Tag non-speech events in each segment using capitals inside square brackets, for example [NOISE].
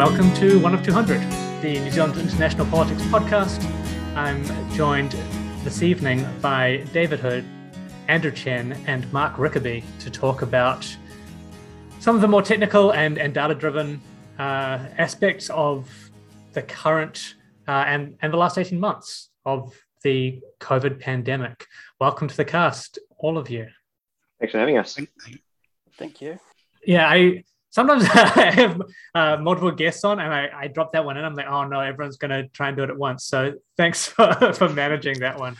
welcome to One of 200, the New Zealand International Politics podcast. I'm joined this evening by David Hood, Andrew Chen, and Mark Rickaby to talk about some of the more technical and, and data driven uh, aspects of the current uh, and, and the last 18 months of the COVID pandemic. Welcome to the cast, all of you. Thanks for having us. Thank you. Yeah, I sometimes [LAUGHS] I have uh, multiple guests on and I, I drop that one in. I'm like, oh no, everyone's going to try and do it at once. So thanks [LAUGHS] for, for managing that one.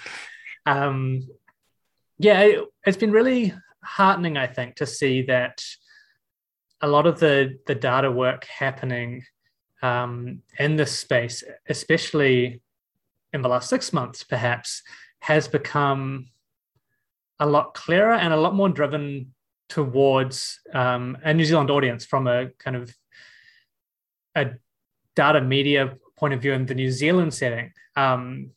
Um, yeah, it, it's been really heartening, I think, to see that a lot of the, the data work happening um, in this space, especially in the last six months, perhaps, has become a lot clearer and a lot more driven towards um, a New Zealand audience from a kind of a data media point of view in the New Zealand setting. Um,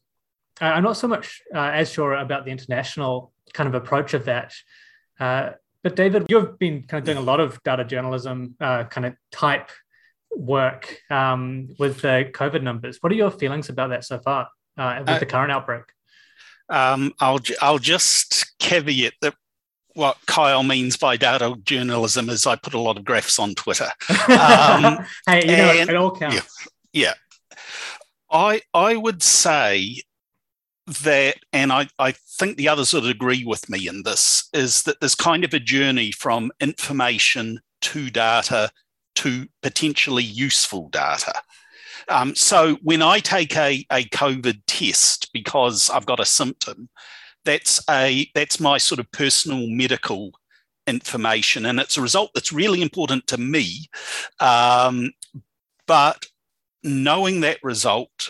I'm not so much uh, as sure about the international kind of approach of that. Uh, but David, you've been kind of doing a lot of data journalism uh, kind of type work um, with the COVID numbers. What are your feelings about that so far uh, with the uh, current outbreak? Um, I'll I'll just caveat that what Kyle means by data journalism is I put a lot of graphs on Twitter. [LAUGHS] Um, hey, you know, and, it all counts. Yeah, yeah, I I would say that, and I, I think the others would agree with me in this, is that there's kind of a journey from information to data to potentially useful data. Um, so when I take a, a COVID test because I've got a symptom, that's a that's my sort of personal medical information, and it's a result that's really important to me. Um, but knowing that result,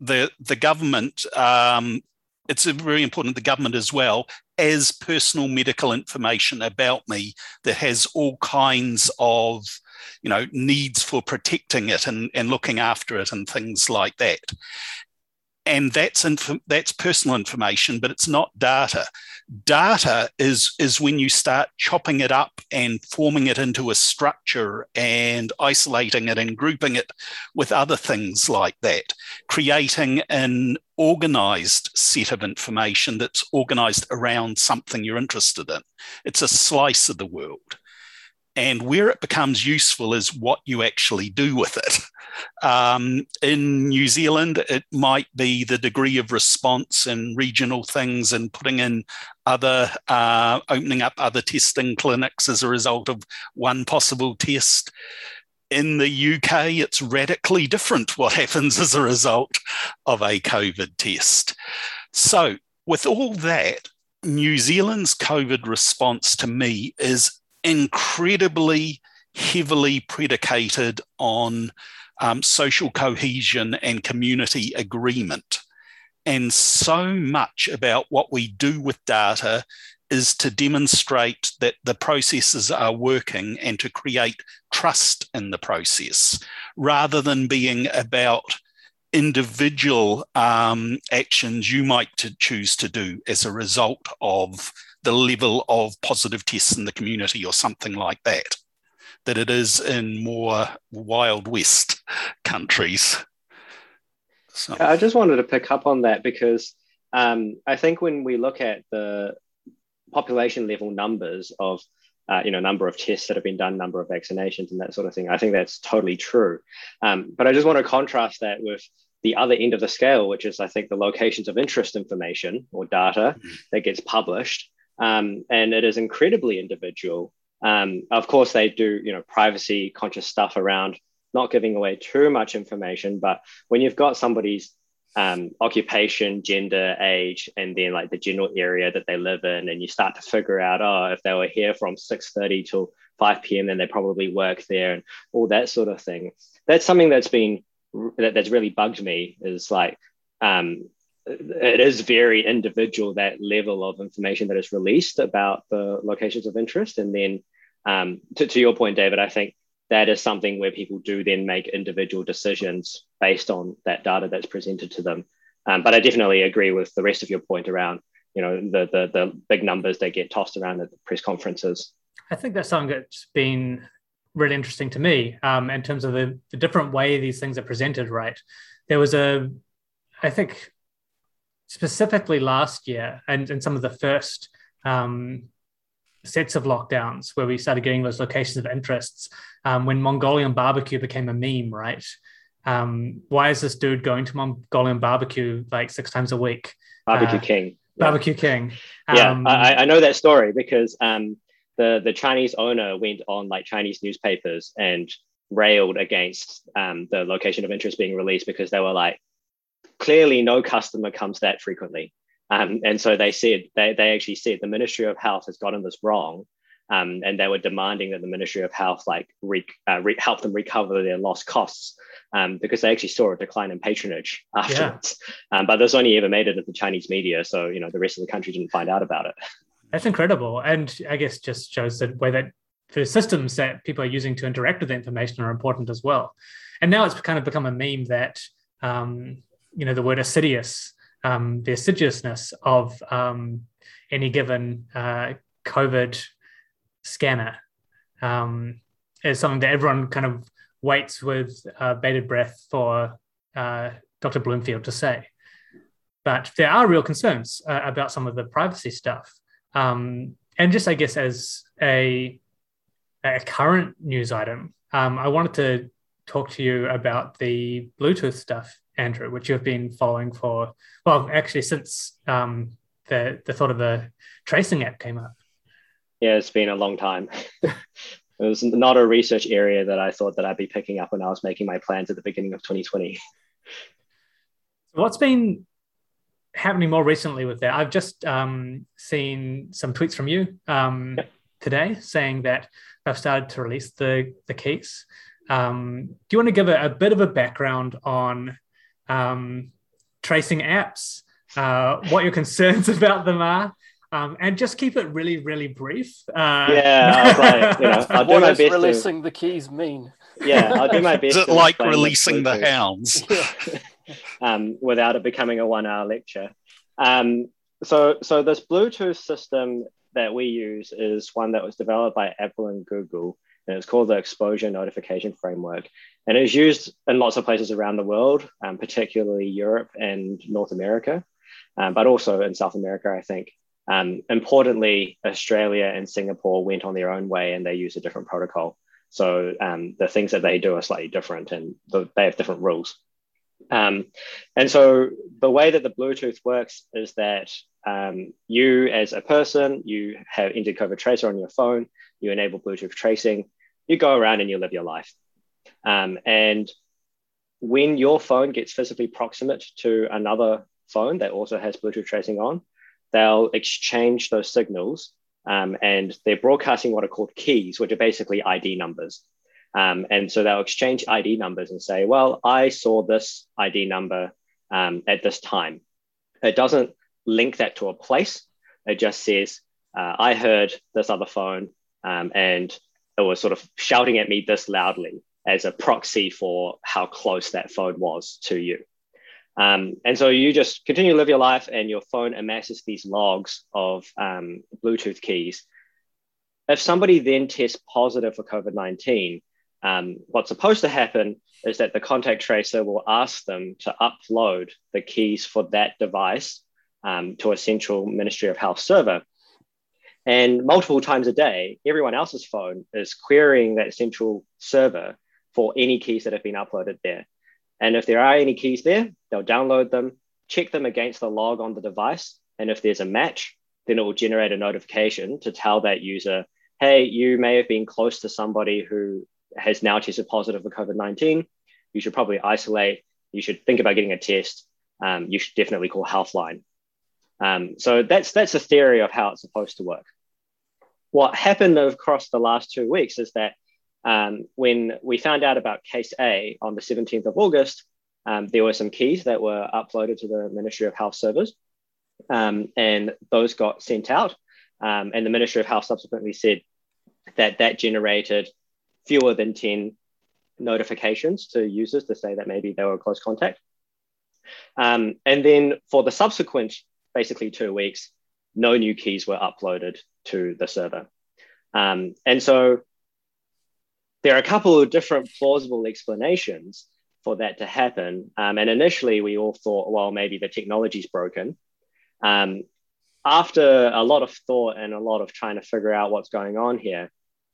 the the government, um, it's very important the government as well as personal medical information about me that has all kinds of you know needs for protecting it and, and looking after it and things like that and that's inf- that's personal information but it's not data. Data is is when you start chopping it up and forming it into a structure and isolating it and grouping it with other things like that. Creating an organized set of information that's organized around something you're interested in. It's a slice of the world and where it becomes useful is what you actually do with it. Um, in New Zealand, it might be the degree of response and regional things and putting in other, uh, opening up other testing clinics as a result of one possible test. In the UK, it's radically different what happens as a result of a COVID test. So, with all that, New Zealand's COVID response to me is incredibly heavily predicated on um, social cohesion and community agreement. And so much about what we do with data is to demonstrate that the processes are working and to create trust in the process rather than being about individual um, actions you might to choose to do as a result of the level of positive tests in the community or something like that, that it is in more Wild West countries. So. I just wanted to pick up on that because um, I think when we look at the population level numbers of uh, you know number of tests that have been done, number of vaccinations, and that sort of thing, I think that's totally true. Um, but I just want to contrast that with the other end of the scale, which is I think the locations of interest information or data mm-hmm. that gets published um, and it is incredibly individual. Um, of course, they do you know privacy conscious stuff around not giving away too much information, but when you've got somebody's um, occupation, gender, age, and then like the general area that they live in, and you start to figure out, oh, if they were here from 6:30 till 5 p.m., then they probably work there, and all that sort of thing. That's something that's been that, that's really bugged me. Is like um, it is very individual that level of information that is released about the locations of interest. And then um, to, to your point david i think that is something where people do then make individual decisions based on that data that's presented to them. Um, but i definitely agree with the rest of your point around you know the, the the big numbers that get tossed around at the press conferences. I think that's something that's been really interesting to me um, in terms of the, the different way these things are presented. Right, there was a, I think, specifically last year, and and some of the first um, sets of lockdowns where we started getting those locations of interests um, when Mongolian barbecue became a meme, right? Um, why is this dude going to Mongolian barbecue like six times a week? Barbecue uh, King. Barbecue King. yeah, um, I, I, know that story because um, the the Chinese owner went on like Chinese newspapers and railed against um, the location of interest being released because they were like, clearly no customer comes that frequently. Um, and so they said, they, they actually said the Ministry of Health has gotten this wrong. Um, and they were demanding that the Ministry of Health like re, uh, re, help them recover their lost costs um, because they actually saw a decline in patronage [LAUGHS] afterwards. Yeah. Um, but this only ever made it at the Chinese media, so you know the rest of the country didn't find out about it. That's incredible, and I guess just shows the way that the systems that people are using to interact with the information are important as well. And now it's kind of become a meme that um, you know the word assiduous um, the assiduousness of um, any given uh, COVID scanner um, is something that everyone kind of waits with uh, bated breath for uh, Dr. Bloomfield to say. But there are real concerns uh, about some of the privacy stuff. Um, and just, I guess, as a, a current news item, um, I wanted to talk to you about the Bluetooth stuff Andrew, which you have been following for, well, actually since um, the, the thought of the tracing app came up. Yeah, it's been a long time. [LAUGHS] it was not a research area that I thought that I'd be picking up when I was making my plans at the beginning of 2020. What's been happening more recently with that? I've just um, seen some tweets from you um, yep. today saying that I've started to release the the keys. Um, do you want to give a, a, bit of a background on um, tracing apps, uh, what your [LAUGHS] concerns about them are. Um, and just keep it really, really brief. Uh, yeah, [LAUGHS] like, you know, I'll do my best releasing to, the keys mean? Yeah, I'll do my [LAUGHS] best. Is it like releasing the hounds? um, without it becoming a one-hour lecture. Um, so, so this Bluetooth system that we use is one that was developed by Apple and Google, and it's called the Exposure Notification Framework. And it's used in lots of places around the world, um, particularly Europe and North America, um, but also in South America, I think. Um, importantly, Australia and Singapore went on their own way and they use a different protocol. So um, the things that they do are slightly different and the, they have different rules. Um, and so the way that the Bluetooth works is that um, you, as a person, you have entered COVID Tracer on your phone, you enable Bluetooth tracing, you go around and you live your life. Um, and when your phone gets physically proximate to another phone that also has Bluetooth tracing on, they'll exchange those signals um, and they're broadcasting what are called keys, which are basically ID numbers. Um, and so they'll exchange ID numbers and say, well, I saw this ID number um, at this time. It doesn't link that to a place. It just says, uh, I heard this other phone um, and it was sort of shouting at me this loudly as a proxy for how close that phone was to you. Um, and so you just continue to live your life, and your phone amasses these logs of um, Bluetooth keys. If somebody then tests positive for COVID 19, um, what's supposed to happen is that the contact tracer will ask them to upload the keys for that device um, to a central Ministry of Health server. And multiple times a day, everyone else's phone is querying that central server for any keys that have been uploaded there. And if there are any keys there, they'll download them, check them against the log on the device. And if there's a match, then it will generate a notification to tell that user, hey, you may have been close to somebody who has now tested positive for COVID 19. You should probably isolate. You should think about getting a test. Um, you should definitely call Healthline. Um, so that's that's a theory of how it's supposed to work. What happened across the last two weeks is that um, when we found out about case A on the 17th of August, um, there were some keys that were uploaded to the Ministry of Health servers, um, and those got sent out. Um, and the Ministry of Health subsequently said that that generated fewer than 10 notifications to users to say that maybe they were close contact. Um, and then for the subsequent, basically two weeks, no new keys were uploaded to the server. Um, and so there are a couple of different plausible explanations for that to happen. Um, and initially, we all thought, well, maybe the technology's broken. Um, after a lot of thought and a lot of trying to figure out what's going on here,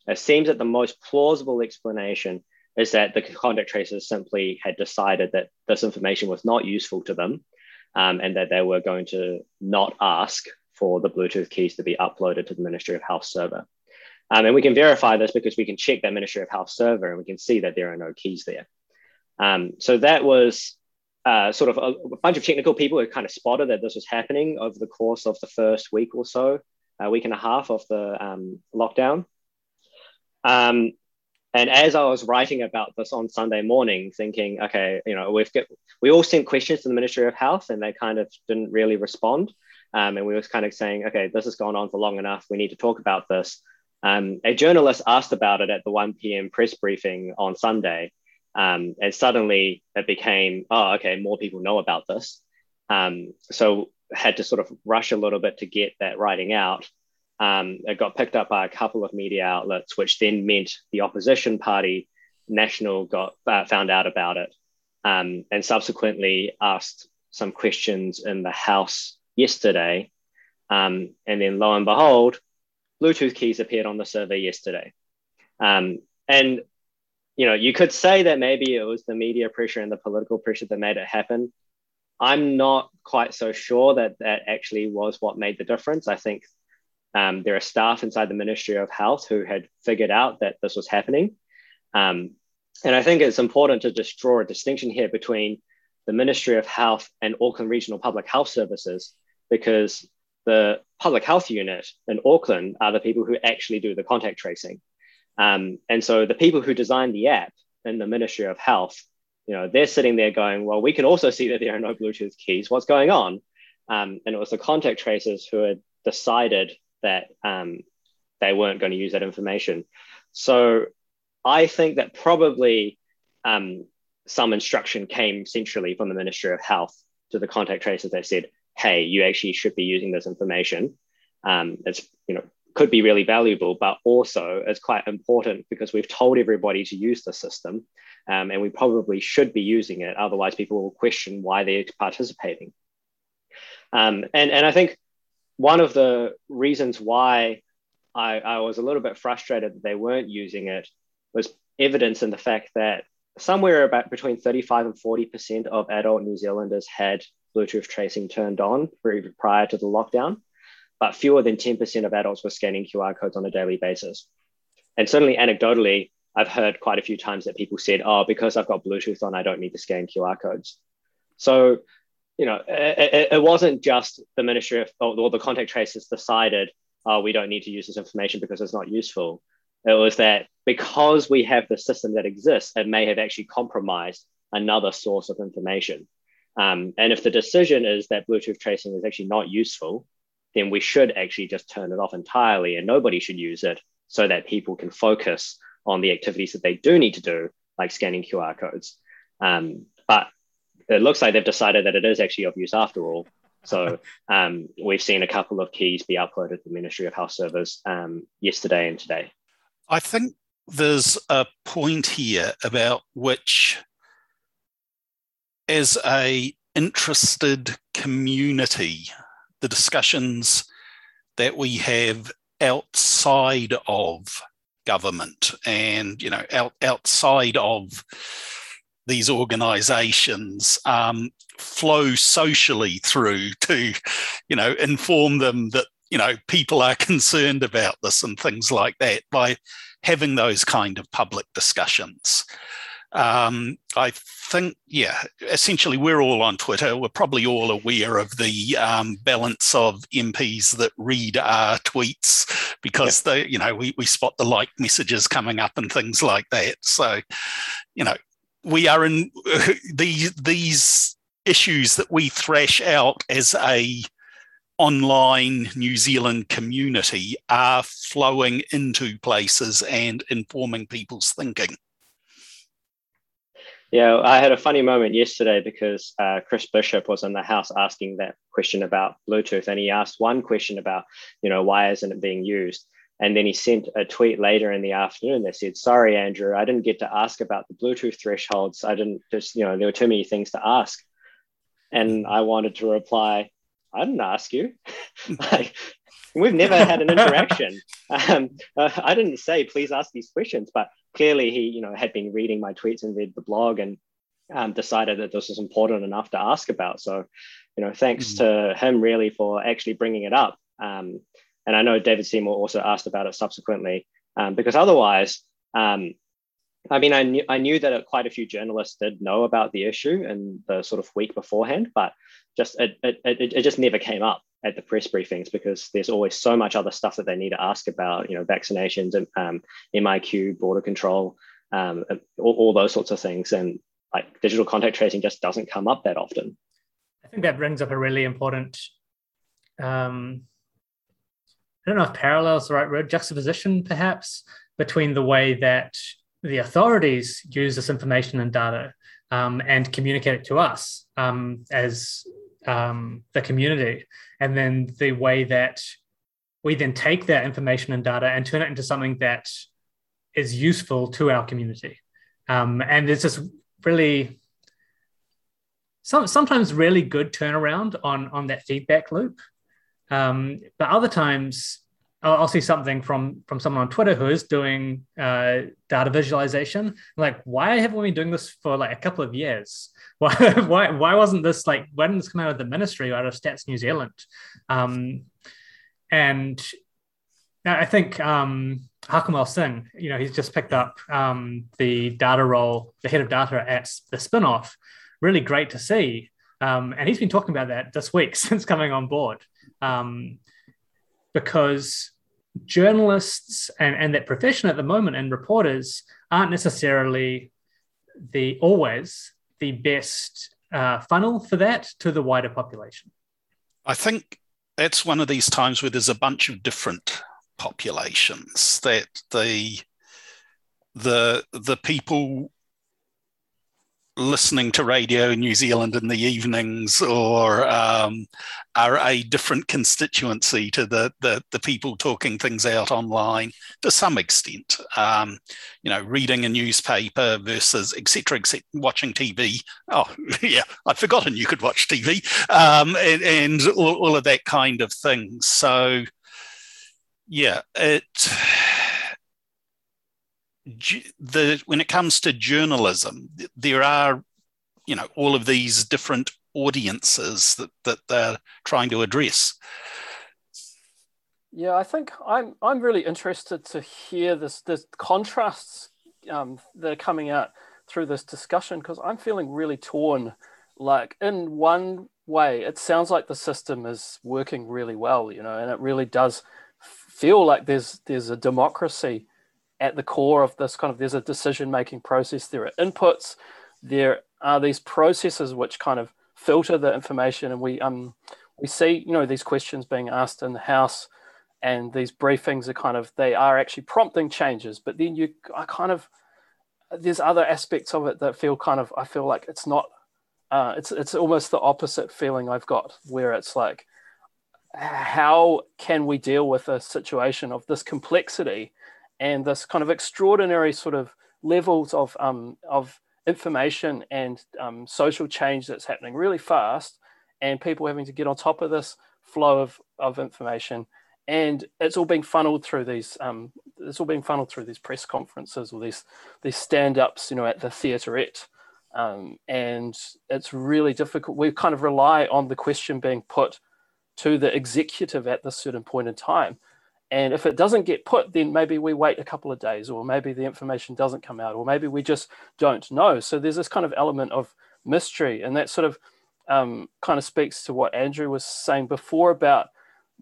it seems that the most plausible explanation is that the contact tracers simply had decided that this information was not useful to them um, and that they were going to not ask for the Bluetooth keys to be uploaded to the Ministry of Health server. Um, and we can verify this because we can check that Ministry of Health server and we can see that there are no keys there. Um, so that was uh, sort of a, a, bunch of technical people who kind of spotted that this was happening over the course of the first week or so, a week and a half of the um, lockdown. Um, and as I was writing about this on Sunday morning, thinking, okay, you know, we've got, we all sent questions to the Ministry of Health and they kind of didn't really respond. Um, and we was kind of saying, okay, this has gone on for long enough. We need to talk about this. Um, a journalist asked about it at the 1 p.m. press briefing on Sunday. Um, and suddenly it became, oh, okay, more people know about this. Um, so had to sort of rush a little bit to get that writing out. Um, it got picked up by a couple of media outlets, which then meant the opposition party, National, got uh, found out about it um, and subsequently asked some questions in the House yesterday. Um, and then lo and behold, Bluetooth keys appeared on the server yesterday. Um, and you know, you could say that maybe it was the media pressure and the political pressure that made it happen. I'm not quite so sure that that actually was what made the difference. I think um, there are staff inside the Ministry of Health who had figured out that this was happening. Um, and I think it's important to just draw a distinction here between the Ministry of Health and Auckland Regional Public Health Services, because the public health unit in Auckland are the people who actually do the contact tracing. Um, and so the people who designed the app in the Ministry of Health, you know, they're sitting there going, well, we can also see that there are no Bluetooth keys. What's going on? Um, and it was the contact tracers who had decided that um, they weren't going to use that information. So I think that probably um, some instruction came centrally from the Ministry of Health to the contact tracers They said, "Hey, you actually should be using this information. Um, it's you know could be really valuable, but also it's quite important because we've told everybody to use the system, um, and we probably should be using it. Otherwise, people will question why they're participating. Um, and and I think one of the reasons why I, I was a little bit frustrated that they weren't using it was evidence in the fact that somewhere about between 35 and 40% of adult New Zealanders had Bluetooth tracing turned on prior to the lockdown, but fewer than 10% of adults were scanning QR codes on a daily basis. And certainly anecdotally, I've heard quite a few times that people said, oh, because I've got Bluetooth on, I don't need to scan QR codes. So, you know, it, it wasn't just the Ministry of, or the contact tracers decided, oh, we don't need to use this information because it's not useful. It was that because we have the system that exists, it may have actually compromised another source of information. Um, and if the decision is that Bluetooth tracing is actually not useful, then we should actually just turn it off entirely and nobody should use it so that people can focus on the activities that they do need to do, like scanning QR codes. Um, but it looks like they've decided that it is actually of use after all. So [LAUGHS] um, we've seen a couple of keys be uploaded to the Ministry of Health servers um, yesterday and today. I think there's a point here about which, as a interested community, the discussions that we have outside of government and you know out, outside of these organizations um, flow socially through to you know inform them that you know people are [LAUGHS] concerned about this and things like that by having those kind of public discussions um, I think, yeah, essentially we're all on Twitter. We're probably all aware of the um, balance of MPs that read our tweets because yeah. they, you know, we, we spot the like messages coming up and things like that. So, you know, we are in [LAUGHS] these these issues that we thrash out as a online New Zealand community are flowing into places and informing people's thinking. Yeah, I had a funny moment yesterday because uh, Chris Bishop was in the house asking that question about Bluetooth, and he asked one question about, you know, why isn't it being used? And then he sent a tweet later in the afternoon that said, Sorry, Andrew, I didn't get to ask about the Bluetooth thresholds. I didn't just, you know, there were too many things to ask. And I wanted to reply, I didn't ask you. [LAUGHS] like, we've never had an interaction. [LAUGHS] Um, uh, I didn't say, please ask these questions, but clearly he, you know, had been reading my tweets and read the blog and um, decided that this was important enough to ask about. So, you know, thanks mm-hmm. to him really for actually bringing it up. Um, and I know David Seymour also asked about it subsequently, um, because otherwise, um, I mean, I knew, I knew that quite a few journalists did know about the issue in the sort of week beforehand, but just it, it, it, it just never came up at the press briefings because there's always so much other stuff that they need to ask about, you know, vaccinations and um, MIQ, border control, um, all, all, those sorts of things. And like digital contact tracing just doesn't come up that often. I think that brings up a really important, um, I don't know if parallel is the right word, juxtaposition perhaps between the way that the authorities use this information and data um, and communicate it to us um, as um, the community, and then the way that we then take that information and data and turn it into something that is useful to our community. Um, and there's this really some, sometimes really good turnaround on on that feedback loop um, but other times I'll, I'll, see something from from someone on twitter who is doing uh, data visualization like why haven't we been doing this for like a couple of years [LAUGHS] why why, why wasn't this like why didn't this come out of the ministry or out of stats new zealand um, and I think um, Harkanwal Singh, you know, he's just picked up um, the data role, the head of data at the spinoff. Really great to see. Um, and he's been talking about that this week [LAUGHS] since coming on board um, because journalists and, and that profession at the moment and reporters aren't necessarily the always the best uh, funnel for that to the wider population. I think that's one of these times where there's a bunch of different populations that the the the people listening to radio in New Zealand in the evenings or um, are a different constituency to the, the, the people talking things out online to some extent. Um, you know, reading a newspaper versus etc. etc. watching TV. Oh [LAUGHS] yeah, I'd forgotten you could watch TV um, and, and all, all of that kind of thing. So yeah, it the when it comes to journalism, there are you know all of these different audiences that that they're trying to address. Yeah, I think I'm I'm really interested to hear this this contrasts um, that are coming out through this discussion because I'm feeling really torn. Like in one way, it sounds like the system is working really well, you know, and it really does feel like there's there's a democracy at the core of this kind of there's a decision making process there are inputs there are these processes which kind of filter the information and we um we see you know these questions being asked in the house and these briefings are kind of they are actually prompting changes but then you I kind of there's other aspects of it that feel kind of I feel like it's not uh, it's it's almost the opposite feeling I've got where it's like how can we deal with a situation of this complexity and this kind of extraordinary sort of levels of, um, of information and um, social change that's happening really fast and people having to get on top of this flow of, of information. And it's all being funneled through these um, it's all being funneled through these press conferences or these these stand-ups you know at the theaterette. Um, and it's really difficult. We kind of rely on the question being put to the executive at this certain point in time. And if it doesn't get put, then maybe we wait a couple of days, or maybe the information doesn't come out, or maybe we just don't know. So there's this kind of element of mystery, and that sort of um, kind of speaks to what Andrew was saying before about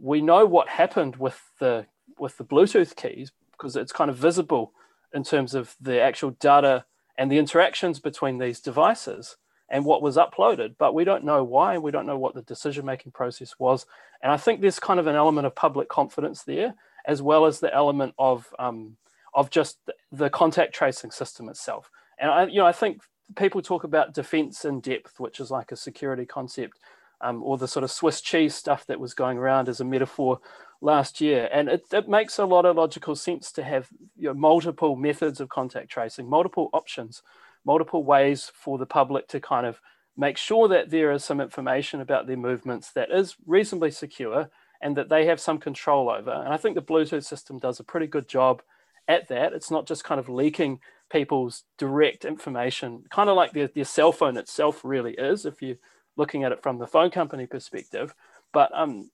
we know what happened with the with the Bluetooth keys because it's kind of visible in terms of the actual data and the interactions between these devices and what was uploaded, but we don't know why. We don't know what the decision making process was. And I think there's kind of an element of public confidence there, as well as the element of, um, of just the contact tracing system itself. And I, you know, I think people talk about defense in depth, which is like a security concept, um, or the sort of Swiss cheese stuff that was going around as a metaphor last year. And it, it makes a lot of logical sense to have you know, multiple methods of contact tracing, multiple options, multiple ways for the public to kind of make sure that there is some information about their movements that is reasonably secure and that they have some control over. And I think the Bluetooth system does a pretty good job at that. It's not just kind of leaking people's direct information, kind of like their, their cell phone itself really is, if you're looking at it from the phone company perspective. But um,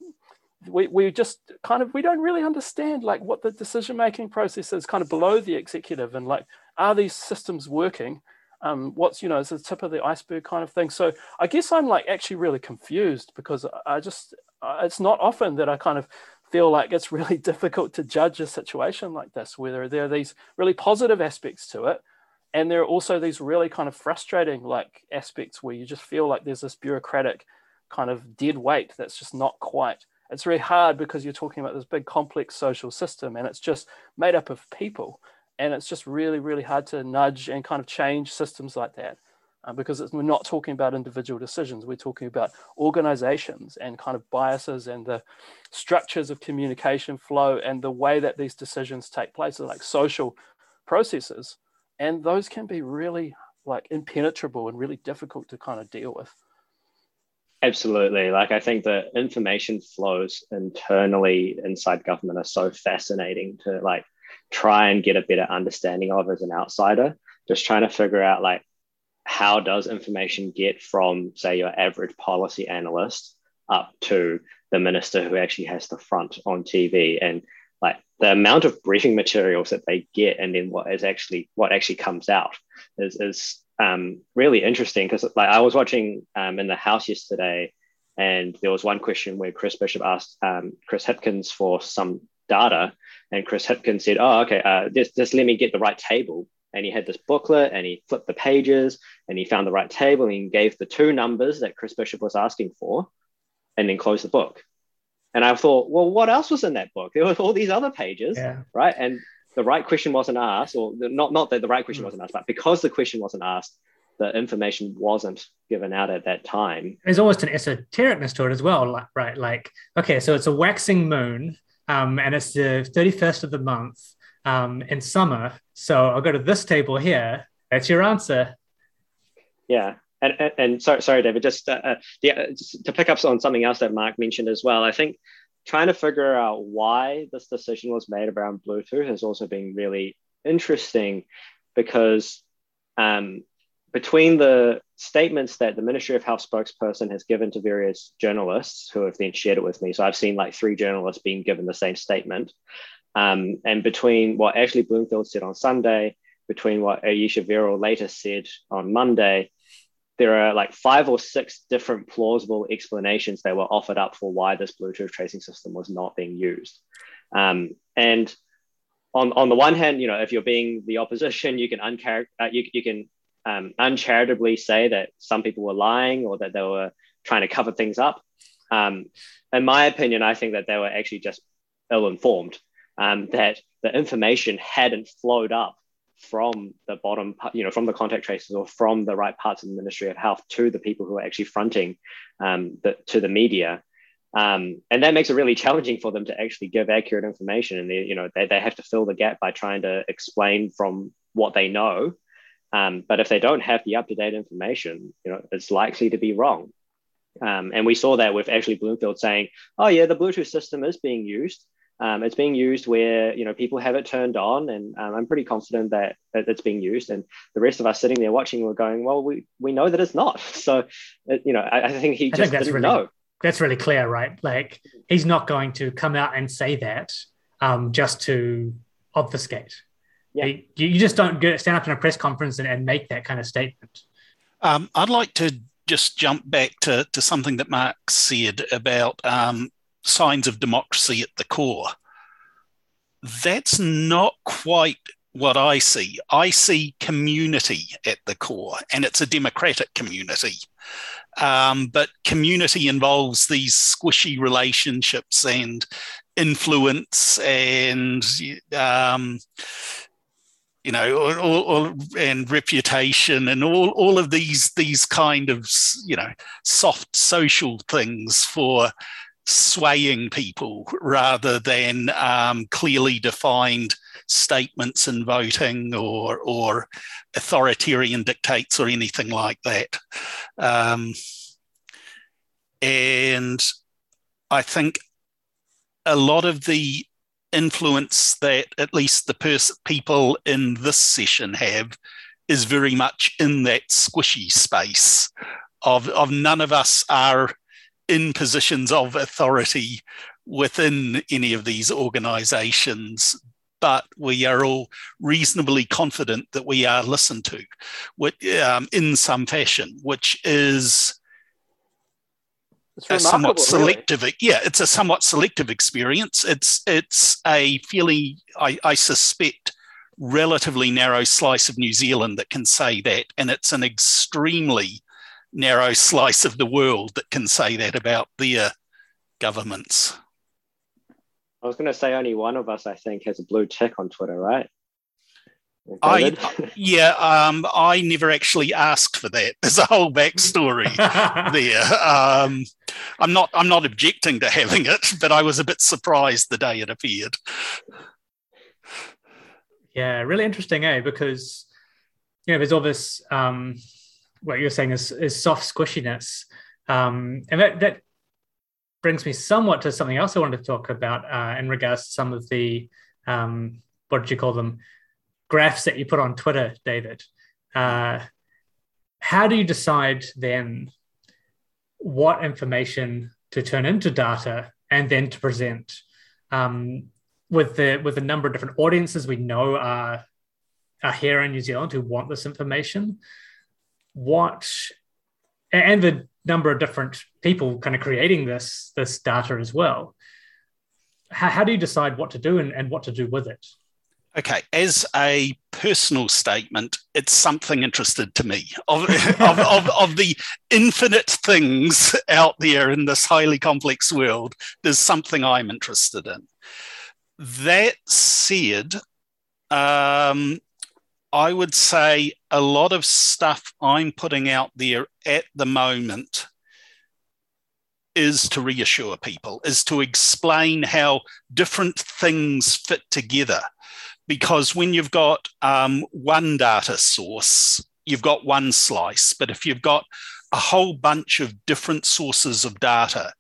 we, we just kind of we don't really understand like what the decision making process is kind of below the executive and like are these systems working um, what's you know is the tip of the iceberg kind of thing. So i guess i'm like actually really confused because i just it's not often that i kind of feel like it's really [LAUGHS] difficult to judge a situation like this whether there are these really positive aspects to it and there are also these really kind of frustrating like aspects where you just feel like there's this bureaucratic kind of dead weight that's just not quite it's really hard because you're talking about this big complex social system and it's just made up of people and it's just really really hard to nudge and kind of change systems like that uh, because we're not talking about individual decisions. We're talking about organizations and kind of biases and the structures of communication flow and the way that these decisions take place are like social processes. And those can be really like impenetrable and really difficult to kind of deal with. Absolutely. Like, I think the information flows internally inside government are so fascinating to like try and get a better understanding of as an outsider. Just trying to figure out like how does information get from, say, your average policy analyst up to the minister who actually has the front on TV and like the amount of briefing materials that they get and then what is actually what actually comes out is, is um, really interesting because like I was watching um, in the house yesterday, and there was one question where Chris Bishop asked um, Chris Hipkins for some data, and Chris Hipkins said, "Oh, okay, uh, just just let me get the right table." And he had this booklet, and he flipped the pages, and he found the right table, and he gave the two numbers that Chris Bishop was asking for, and then closed the book. And I thought, well, what else was in that book? There were all these other pages, yeah. right? And the right question wasn't asked, or not not that the right question mm. wasn't asked, but because the question wasn't asked, the information wasn't given out at that time. There's almost an esotericness to it as well, like, right? Like, okay, so it's a waxing moon, um, and it's the 31st of the month um, in summer. So I'll go to this table here. That's your answer. Yeah. And, and, and sorry, sorry, David, just, uh, uh yeah, just to pick up on something else that Mark mentioned as well. I think trying to figure out why this decision was made around Bluetooth has also been really interesting because um, between the statements that the Ministry of Health spokesperson has given to various journalists who have then shared it with me, so I've seen like three journalists being given the same statement, um, and between what Ashley Bloomfield said on Sunday, between what Ayesha Verrall later said on Monday, there are like five or six different plausible explanations that were offered up for why this Bluetooth tracing system was not being used. Um, and on, on the one hand, you know, if you're being the opposition, you can unchar- uh, you, you can um, uncharitably say that some people were lying or that they were trying to cover things up. Um, in my opinion, I think that they were actually just ill-informed. Um, that the information hadn't flowed up from the bottom, you know, from the contact tracers or from the right parts of the Ministry of Health to the people who are actually fronting um, the, to the media. Um, and that makes it really challenging for them to actually give accurate information. And they, you know, they, they have to fill the gap by trying to explain from what they know. Um, but if they don't have the up-to-date information, you know, it's likely to be wrong. Um, and we saw that with Ashley Bloomfield saying, "Oh yeah, the Bluetooth system is being used, um, it's being used where you know people have it turned on, and um, I'm pretty confident that, that, it's being used. And the rest of us sitting there watching were going, "Well, we we know that it's not." [LAUGHS] So, it, you know, I, I, think he I just think didn't really, know. That's really clear, right? Like he's not going to come out and say that um, just to obfuscate. Yeah. You, you just don't get, stand up in a press conference and, and make that kind of statement. Um, I'd like to just jump back to, to something that Mark said about um, signs of democracy at the core. That's not quite what I see. I see community at the core, and it's a democratic community. Um, but community involves these squishy relationships and influence and um, you know, or, or, and reputation and all, all of these these kind of you know soft social things for swaying people rather than um, clearly defined statements in voting or or authoritarian dictates or anything like that. Um, and I think a lot of the influence that at least the pers- people in this session have is very much in that squishy space of, of none of us are in positions of authority within any of these organizations but we are all reasonably confident that we are listened to um, in some fashion, which is a somewhat selective. Really. Yeah, it's a somewhat selective experience. It's it's a fairly, I, I suspect, relatively narrow slice of New Zealand that can say that, and it's an extremely narrow [LAUGHS] slice of the world that can say that about their governments. I was going to say only one of us, I think, has a blue tick on Twitter, right? I yeah, um, I never actually asked for that. [LAUGHS] There's a whole backstory [LAUGHS] there. Um, I'm not I'm not objecting to having it, but I was a bit surprised the day it appeared. Yeah, really interesting, eh? Because you know, there's all this um, what you're saying is, is soft squishiness, um, and that that brings me somewhat to something else I wanted to talk about uh, in regards to some of the um, what did you call them graphs that you put on Twitter, David. Uh, how do you decide then what information to turn into data and then to present? Um, with the with the number of different audiences we know are are here in New Zealand who want this information, what and the number of different people kind of creating this this data as well. How, how do you decide what to do and, and what to do with it? Okay, as a personal statement, it's something interested to me. Of, [LAUGHS] of, of, of, the infinite things out there in this highly complex world, there's something I'm interested in. That said, um, I would say a lot of stuff I'm putting out there at the moment is to reassure people, is to explain how different things fit together. Because when you've got um, one data source, you've got one slice. But if you've got a whole bunch of different sources of data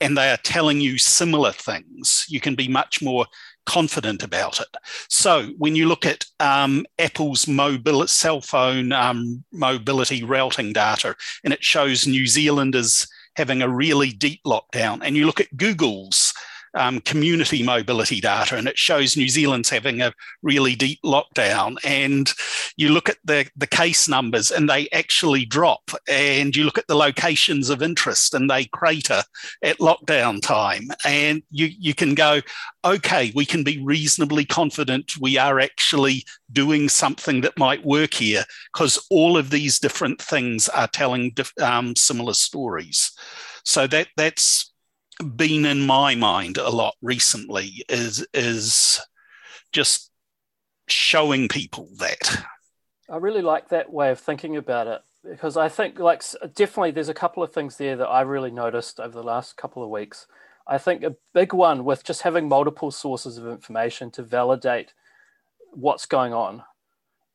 and they are telling you similar things, you can be much more confident about it. So when you look at um, Apple's mobile cell phone um, mobility routing data, and it shows New Zealanders having a really deep lockdown, and you look at Google's um, community mobility data, and it shows New Zealand's having a really deep lockdown. And you look at the, the case numbers, and they actually drop. And you look at the locations of interest, and they crater at lockdown time. And you, you can go, okay, we can be reasonably confident we are actually doing something that might work here because all of these different things are telling um, similar stories. So that that's been in my mind a lot recently is is just showing people that. I really like that way of thinking about it because I think like definitely there's a couple of things there that I really noticed over the last couple of weeks. I think a big one with just having multiple sources of information to validate what's going on.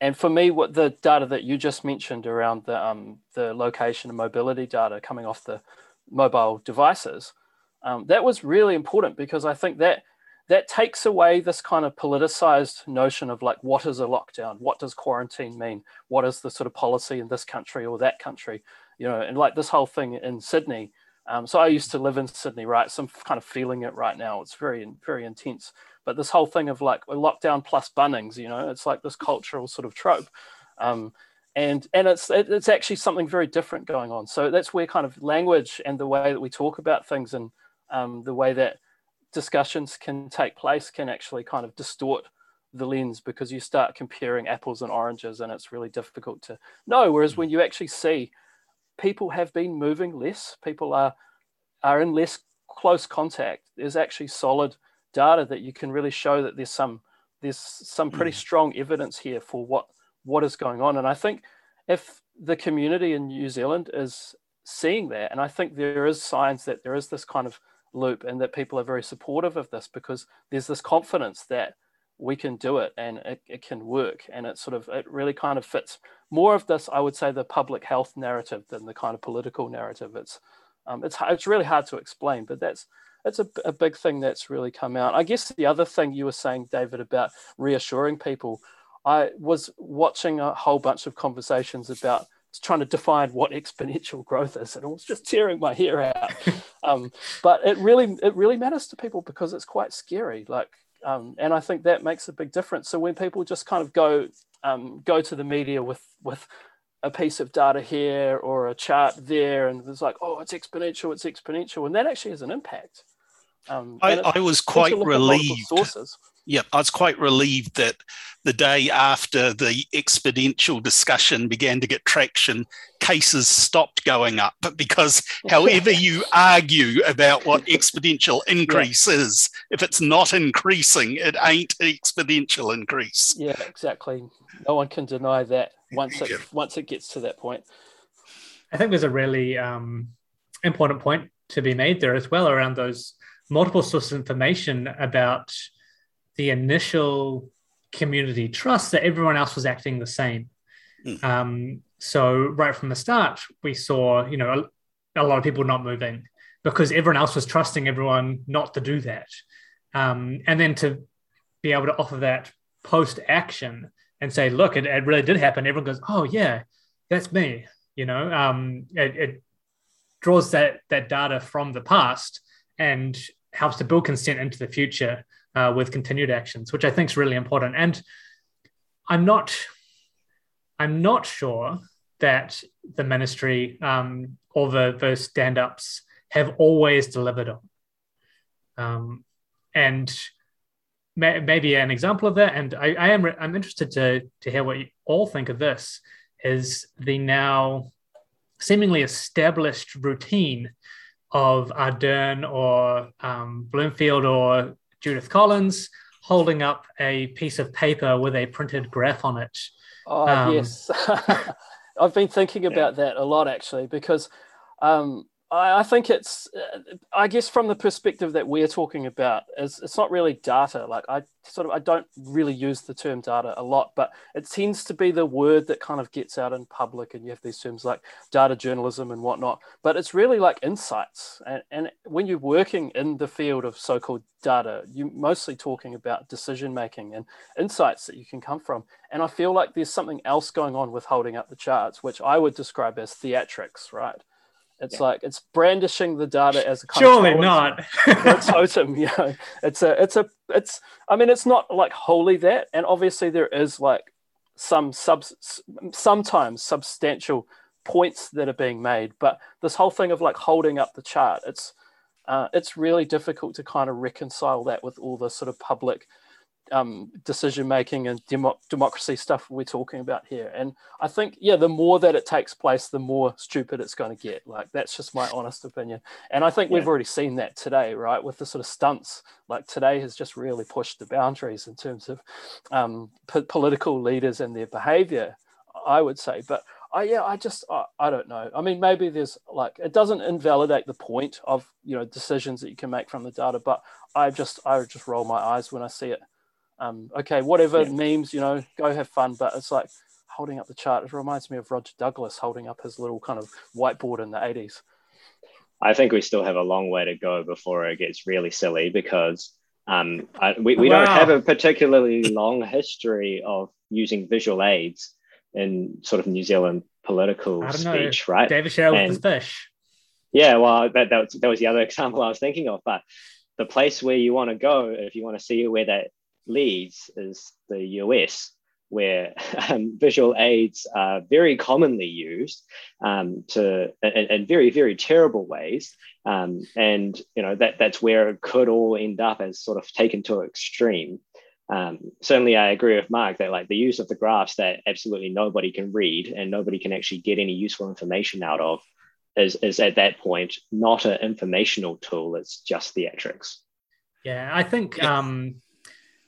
And for me, what the data that you just mentioned around the um, the location and mobility data coming off the mobile devices, um, that was really important because I think that that takes away this kind of politicized notion of like what is a lockdown? What does quarantine mean? What is the sort of policy in this country or that country? You know and like this whole thing in sydney um, so i used to live in sydney right? So i'm kind of feeling it right now. It's very very intense. But this whole thing of like a lockdown plus bunnings you know it's like this cultural sort of trope. Um, and and it's it's actually something very different going on. So that's where kind of language and the way that we talk about things and um, the way that discussions can take place can actually kind of distort the lens because you start comparing apples and oranges and it's really difficult to know whereas when you actually see people have been moving less people are are in less close contact there's actually solid data that you can really show that there's some there's some pretty mm. strong evidence here for what what is going on and i think if the community in new zealand is seeing that and i think there is signs that there is this kind of loop and that people are very supportive of this because there's this confidence that we can do it and it, it can work. And it sort of it really kind of fits more of this i would say the public health narrative than the kind of political narrative. It's um, it's it's really hard to explain but that's that's a, a big thing that's really come out. I guess the other thing you were saying david about reassuring people i was watching a whole bunch of conversations about trying to define what exponential growth is and it was just tearing my hair out [LAUGHS] um, but it really it really matters to people because it's quite scary like um, and I think that makes a big difference. So when people just kind of go um, go to the media with with a piece of data here or a chart there, and it's like, oh, it's exponential, it's exponential, and that actually has an impact. Um, I, I was quite relieved. Sources yeah, I was quite relieved that the day after the exponential discussion began to get traction, cases stopped going up But [LAUGHS] because however [LAUGHS] you argue about what exponential increase yeah. is, if it's not increasing, it ain't exponential increase. Yeah, exactly. No one can deny that once it yeah. once it gets to that point. I think there's a really um, important point to be made there as well around those multiple sources of information about the initial community trust that everyone else was acting the same. Mm. Um, so right from the start, we saw you know a, a, lot of people not moving because everyone else was trusting everyone not to do that, um, and then to be able to offer that post action and say, look, it, it, really did happen. Everyone goes, oh yeah, that's me. You know, um, it, it draws that that data from the past and helps to build consent into the future uh, with continued actions, which I think is really important. And I'm not, I'm not sure that the ministry um, or the those stand-ups have always delivered on. Um, and may, maybe an example of that, and I, I am I'm interested to to hear what you all think of this. Is the now seemingly established routine of Ardern or um, Bloomfield or Judith Collins holding up a piece of paper with a printed graph on it. Oh, um, yes. [LAUGHS] I've been thinking about yeah. that a lot actually, because um, I, I think it's, uh, I guess, from the perspective that we're talking about, is it's not really data. Like I sort of, I don't really use the term data a lot, but it tends to be the word that kind of gets out in public, and you have these terms like data journalism and whatnot. But it's really like insights, and, and when you're working in the field of so-called data, you're mostly talking about decision making and insights that you can come from. And I feel like there's something else going on with holding up the charts, which I would describe as theatrics, right? It's yeah. like it's brandishing the data as a kind surely of not [LAUGHS] totem. You know, it's a it's a it's. I mean, it's not like wholly that, and obviously there is like some sub sometimes substantial points that are being made, but this whole thing of like holding up the chart, it's uh, it's really difficult to kind of reconcile that with all the sort of public um, decision making and demo- democracy stuff we're talking about here. And I think, yeah, the more that it takes place, the more stupid it's going to get. Like that's just my honest opinion. And I think yeah. we've already seen that today, right? With the sort of stunts. Like today has just really pushed the boundaries in terms of um, p- political leaders and their behavior. I would say, but I, yeah, I just I, I, don't know. I mean, maybe there's like it doesn't invalidate the point of you know decisions that you can make from the data, but I just I just roll my eyes when I see it um, okay, whatever yeah. memes, you know, go have fun. But it's like holding up the chart. It reminds me of Roger Douglas holding up his little kind of whiteboard in the 80s. I think we still have a long way to go before it gets really silly because um, I, we, we wow. don't have a particularly long history of using visual aids in sort of New Zealand political speech, know. right? David Shearer with the fish. Yeah, well, that, that, was, that was the other [LAUGHS] example I was thinking of. But the place where you want to go, if you want to see where that leads is the US, where [LAUGHS] um, visual aids are very commonly used um, to in, in, very very terrible ways, um, and you know that that's where it could all end up as sort of taken to an extreme. Um, certainly, I agree with Mark that like the use of the graphs that absolutely nobody can read and nobody can actually get any useful information out of is, is at that point not an informational tool; it's just theatrics. Yeah, I think um,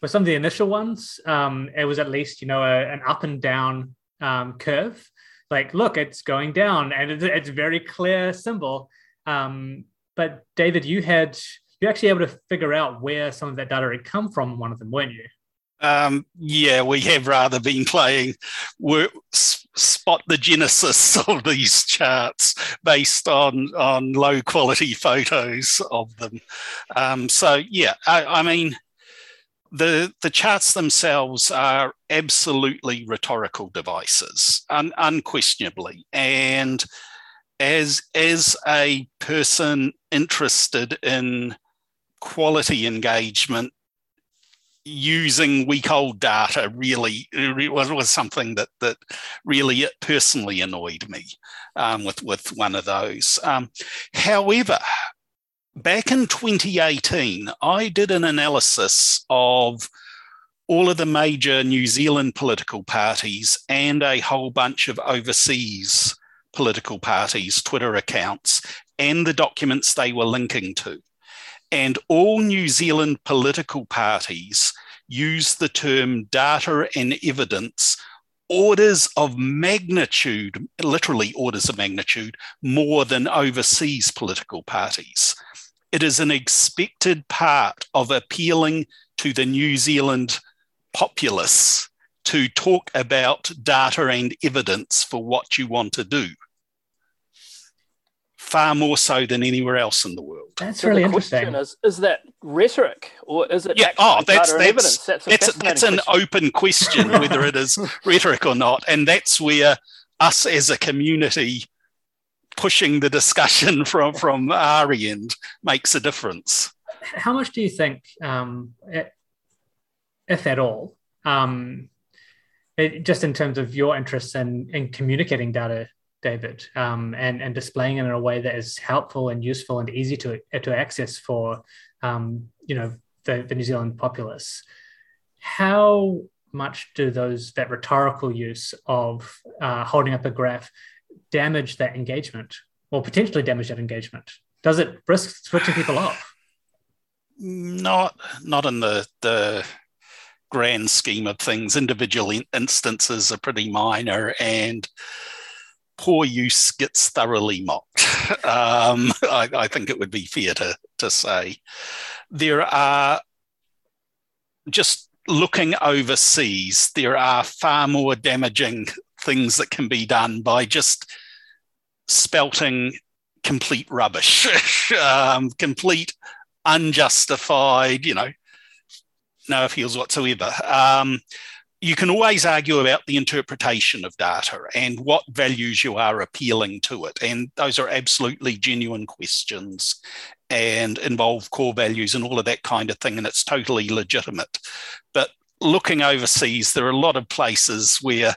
some of the initial ones, um, it was at least you know a, an up and down um, curve. Like, look, it's going down, and it's, it's a very clear symbol. Um, but David, you had you actually able to figure out where some of that data had come from. One of them, weren't you? Um, yeah, we have rather been playing spot the genesis [LAUGHS] of these charts based on on low quality photos of them. Um, so yeah, I, I, mean, the the charts themselves are absolutely rhetorical devices, un, unquestionably, and as as a person interested in quality engagement using week old data really was, was something that that really personally annoyed me um, with with one of those. Um, however, back in 2018, I did an analysis of all of the major New Zealand political parties and a whole bunch of overseas political parties' Twitter accounts and the documents they were linking to. And all New Zealand political parties use the term data and evidence orders of magnitude, literally orders of magnitude, more than overseas political parties. It is an expected part of appealing to the New Zealand populace to talk about data and evidence for what you want to do far more so than anywhere else in the world. That's so really interesting. Is, is that rhetoric or is it yeah, oh, that's, that's, that's, that's, that's an open question whether it is [LAUGHS] rhetoric or not. And that's where us as a community pushing the discussion [LAUGHS] from, from our end makes a difference. How much do you think, um, if at all, um, it, just in terms of your interest in, in communicating data David, um, and and displaying it in a way that is helpful and useful and easy to to access for um, you know the, the New Zealand populace. How much do those that rhetorical use of uh, holding up a graph damage that engagement or potentially damage that engagement? Does it risk switching people off? Not not in the the grand scheme of things. Individual instances are pretty minor and poor use gets thoroughly mocked. [LAUGHS] um, I, I, think it would be fair to, to say. There are, just looking overseas, there are far more damaging things that can be done by just spouting complete rubbish, [LAUGHS] um, complete unjustified, you know, no appeals whatsoever. Um, you can always argue about the interpretation of data and what values you are appealing to it. And those are absolutely genuine questions and involve core values and all of that kind of thing. And it's totally legitimate. But looking overseas, there are a lot of places where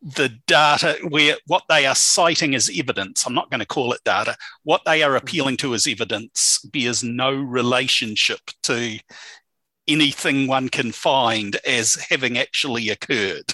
the data, where what they are citing as evidence, I'm not going to call it data, what they are appealing to as evidence bears no relationship to anything one can find as having actually occurred.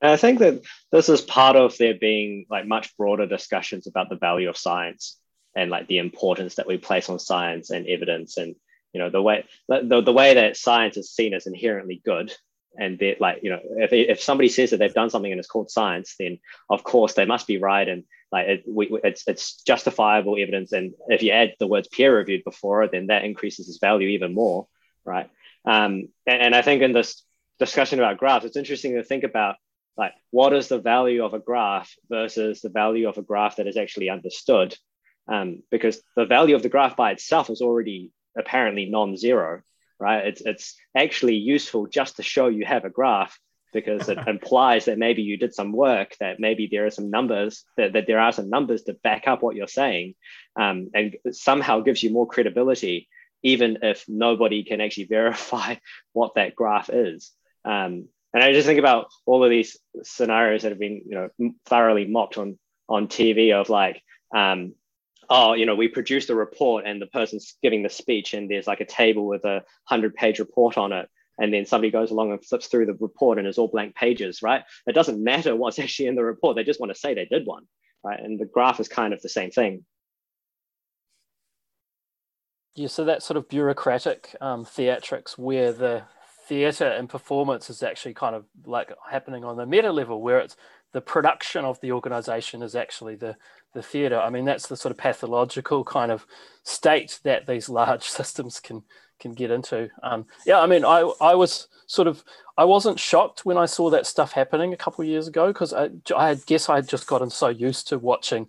I think that this is part of there being like much broader discussions about the value of science and like the importance that we place on science and evidence and you know the way the, the way that science is seen as inherently good and that like you know if, if somebody says that they've done something and it's called science then of course they must be right. And like it, we, it's it's justifiable evidence. And if you add the words peer reviewed before then that increases its value even more right? Um, and, and i think in this discussion about graphs it's interesting to think about like what is the value of a graph versus the value of a graph that is actually understood? Um, because the value of the graph by itself is already apparently non-zero right it's, it's actually useful just to show you have a graph because it [LAUGHS] implies that maybe you did some work, that maybe there are some numbers, that, that there are some numbers to back up what you're saying, um, and somehow gives you more credibility, even if nobody can actually [LAUGHS] verify what that graph is. Um, and I just think about all of these scenarios that have been, you know, thoroughly mocked on on TV of like, um, oh, you know, we produced a report and the person's giving the speech and there's like a table with a hundred page report on it and then somebody goes along and flips through the report and it's all blank pages, right? It doesn't matter what's [LAUGHS] actually in the report. They just want to say they did one, right? And the graph is kind of the same thing. Yeah, so that sort of bureaucratic um, theatrics where the theatre and performance is actually kind of like happening on the meta level, where it's the production of the organization is actually the the theatre. I mean, that's the sort of pathological kind of state that these large [LAUGHS] systems can can get into. Um, yeah, I mean, I I was sort of I wasn't shocked when I saw that stuff happening a couple years ago because I I guess I had just gotten so used to watching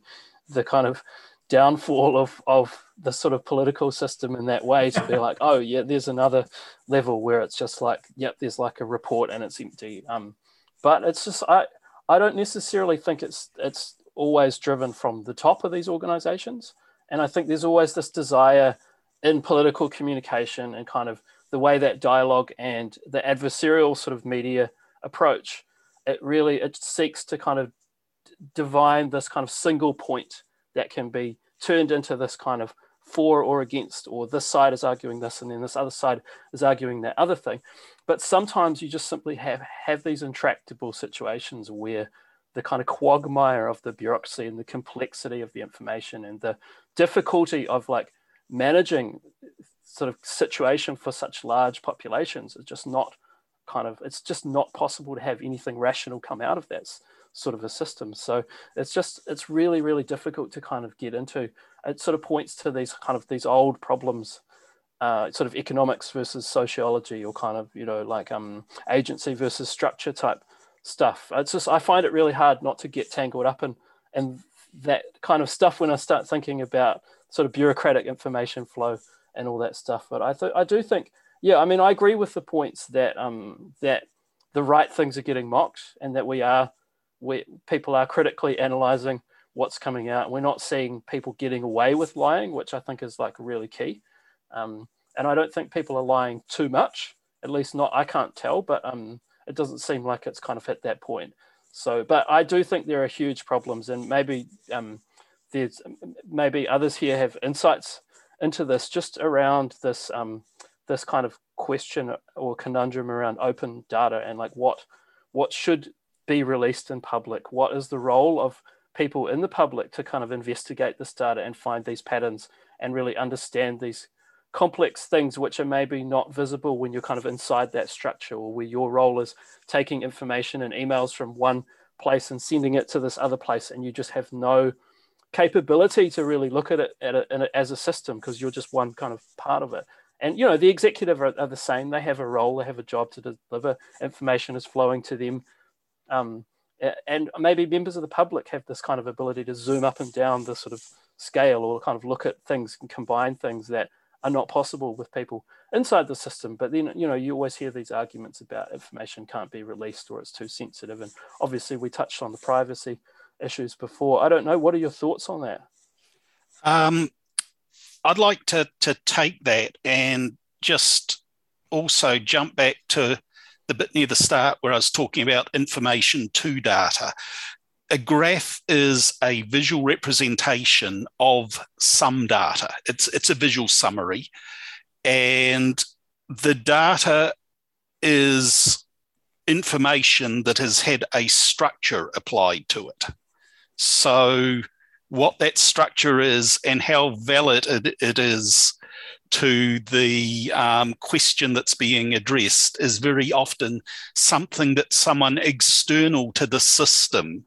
the kind of downfall of of the sort of political system in that way to be like, oh yeah, there's another level where it's just like, yep, there's like a report and it's empty. Um, but it's just I I don't necessarily think it's it's always driven from the top of these organizations. And I think there's always this desire in political communication and kind of the way that dialogue and the adversarial sort of media approach, it really it seeks to kind of divine this kind of single point that can be turned into this kind of for or against, or this side is arguing this, and then this other side is arguing that other thing. But sometimes you just simply have have these intractable situations where the kind of quagmire of the bureaucracy and the complexity of the information and the difficulty of like managing sort of situation for such large populations is just not kind of it's just not possible to have anything rational come out of that sort of a system so it's just it's really really difficult to kind of get into it sort of points to these kind of these old problems uh, sort of economics versus sociology or kind of you know like um agency versus structure type stuff. It's just I find it really hard not to get tangled up in and that kind of stuff when I start thinking about sort of bureaucratic information flow and all that stuff. But I th- I do think yeah, I mean I agree with the points that um that the right things are getting mocked and that we are we people are critically analyzing what's coming out. We're not seeing people getting away with lying, which I think is like really key. Um, and I don't think people are lying too much. At least not I can't tell, but um, it doesn't seem like it's kind of hit that point. So, but I do think there are huge problems, and maybe um, there's maybe others here have insights into this, just around this um, this kind of question or conundrum around open data and like what what should be released in public. What is the role of people in the public to kind of investigate this data and find these patterns and really understand these complex things which are maybe not visible when you're kind of inside that structure or where your role is taking information and emails from one place and sending it to this other place and you just have no capability to really look at it, at it as a system because you're just one kind of part of it. And you know the executive are, are, the same. They have a role. They have a job to deliver. Information is flowing to them um, and maybe members of the public have this kind of ability to zoom up and down the sort of scale or kind of look at things and combine things that are not possible with people inside the system. But then, you know, you always hear these arguments about information can't be released or it's too sensitive. And obviously, we touched on the privacy issues before. I don't know. What are your thoughts on that? Um, I'd like to to take that and just also jump back to the bit near the start where I was talking about information to data a graph is a visual representation of some data. It's, it's a visual summary. And the data is information that has had a structure applied to it. So, what that structure is and how valid it, it is to the um, question that's being addressed is very often something that someone external to the system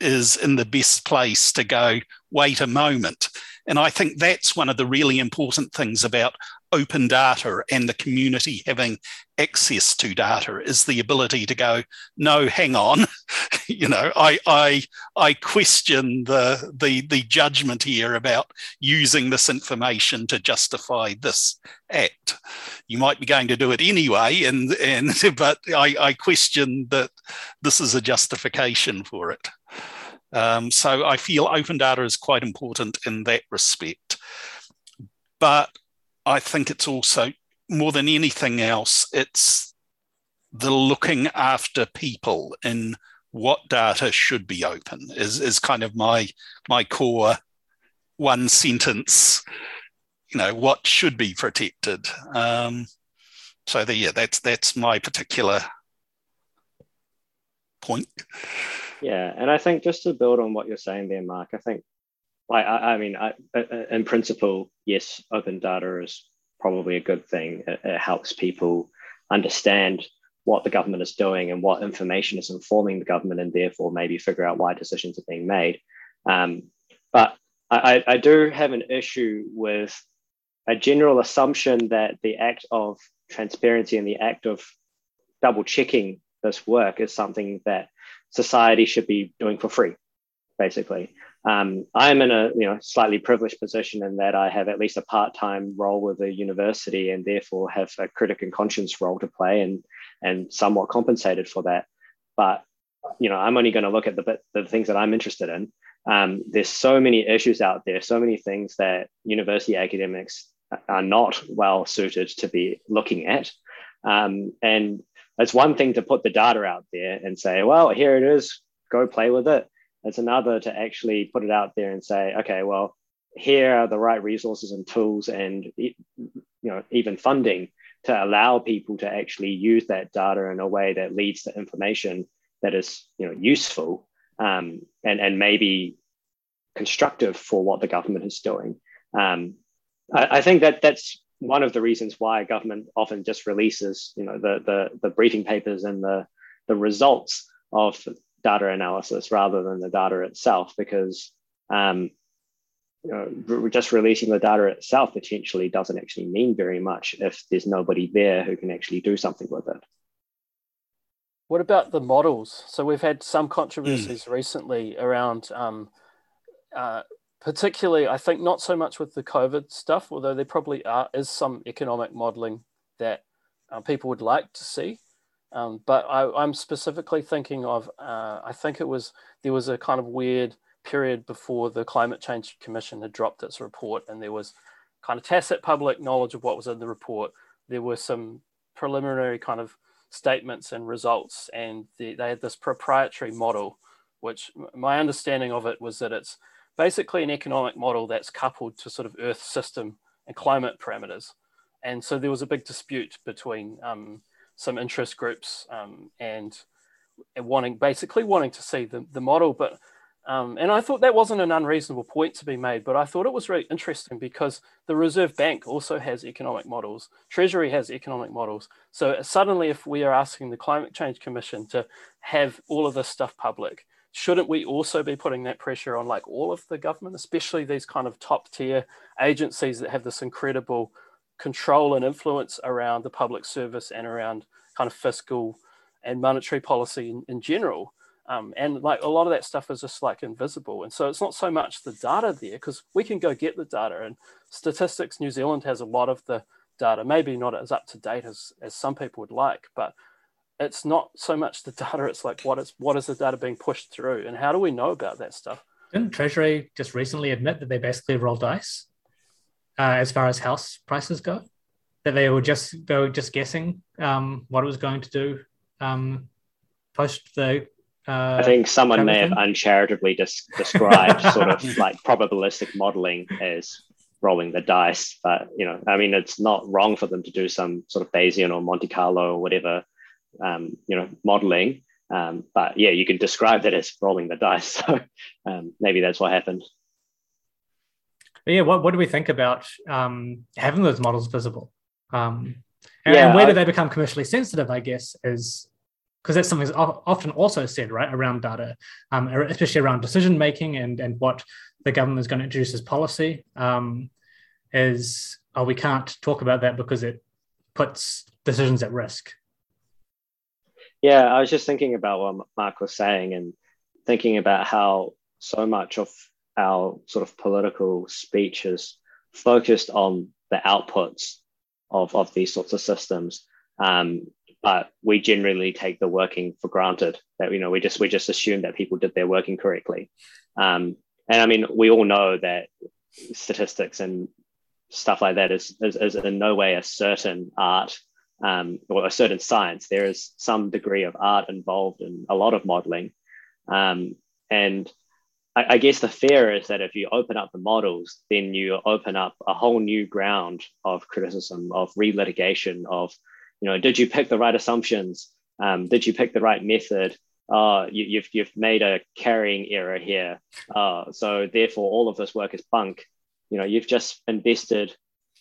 is in the best place to go, wait a moment. And I think that's one of the really important things about open data and the community having access to data is the ability to go, no, hang on. [LAUGHS] you know, I I I question the the the judgment here about using this information to justify this act. You might be going to do it anyway, and and [LAUGHS] but I, I question that this is a justification for it. Um, so I feel open data is quite important in that respect. But I think it's also more than anything else, it's the looking after people in what data should be open is, is kind of my my core one sentence. You know what should be protected. Um, so the, yeah that's that's my particular point. Yeah, and I think just to build on what you're saying there, Mark, I think, I, I mean, I, in principle, yes, open data is probably a good thing. It, it helps people understand what the government is doing and what information is informing the government, and therefore maybe figure out why decisions are being made. Um, but I, I do have an issue with a general assumption that the act of transparency and the act of double checking this work is something that society should be doing for free, basically. Um, I'm in a you know slightly privileged position in that I have at least a part-time role with the university and therefore have a critic and conscience role to play and and somewhat compensated for that. But you know I'm only going to look at the bit, the things that I'm interested in. Um, there's so many issues out there, so many things that university academics are not well suited to be looking at. Um, and it's one thing to put the data out there and say, well, here it is, go play with it. It's another to actually put it out there and say, okay, well, here are the right resources and tools and you know even funding to allow people to actually use that data in a way that leads to information that is you know useful um, and and maybe constructive for what the government is doing. Um, I, I, think that that's one of the reasons why government often just releases you know the the, the briefing papers and the the results of data analysis rather than the data itself because um, you know, just releasing the data itself potentially doesn't actually mean very much if there's nobody there who can actually do something with it. What about the models? So we've had some controversies mm. recently around, um, uh, particularly, I think not so much with the COVID stuff, although there probably are, is some economic modeling that uh, people would like to see. Um, but I, am specifically thinking of, uh, I think it was, there was a kind of weird period before the Climate Change Commission had dropped its report and there was kind of tacit public knowledge of what was in the report. There were some preliminary kind of statements and results, and the, they had this proprietary model, which my understanding of it was that it's basically an economic model that's coupled to sort of Earth system and climate parameters. And so there was a big dispute between um, some interest groups um, and, and wanting basically wanting to see the, the model, but um, and I thought that wasn't an unreasonable point to be made, but I thought it was really interesting because the Reserve Bank also has economic models, Treasury has economic models. So suddenly, if we are asking the Climate Change Commission to have all of this stuff public, shouldn't we also be putting that pressure on like all of the government, especially these kind of top tier agencies that have this incredible control and influence around the public service and around kind of fiscal and monetary policy in, in general? Um, and like a lot of that stuff is just like invisible. And so it's not so much the data there because we can go get the data. And Statistics New Zealand has a lot of the data, maybe not as up to date as, as some people would like, but it's not so much the [LAUGHS] data, it's like what is what is the data being pushed through and how do we know about that stuff? Didn't Treasury just recently admit that they basically rolled dice uh, as far as house prices go? That they were just they were just guessing um, what it was going to do um, post the uh, I think someone may have uncharitably dis- described sort of [LAUGHS] like probabilistic modeling as rolling the dice, but you know, I mean, it's not wrong for them to do some sort of Bayesian or Monte Carlo or whatever, um, you know, modeling. Um, but yeah, you can describe that as rolling the dice. [LAUGHS] So um, maybe that's what happened. But yeah, what, what do we think about um, having those models visible? Um, and, yeah, and where do they become commercially sensitive? I guess is because that's something that's often also said, right, around data, um, especially around decision making and, and what the government is going to introduce as policy, um, is oh, we can't talk about that because it puts decisions at risk. Yeah, I was just thinking about what Mark was saying and thinking about how so much of our sort of political speeches focused on the outputs of, of these sorts of systems. Um, but we generally take the working for granted that you know we just we just assume that people did their working correctly. Um, and i mean we all know that statistics and stuff like that is, is, is in no way a certain art um, or a certain science. There is some degree of art involved in a lot of modeling. Um, and I, I guess the fear is that if you open up the models then you open up a whole new ground of criticism of relitigation of you know, did you pick the right assumptions? Um, did you pick the right method? Uh, you, have you've, you've made a carrying error here. Uh, so therefore, all of this work is bunk. You know, you've just invested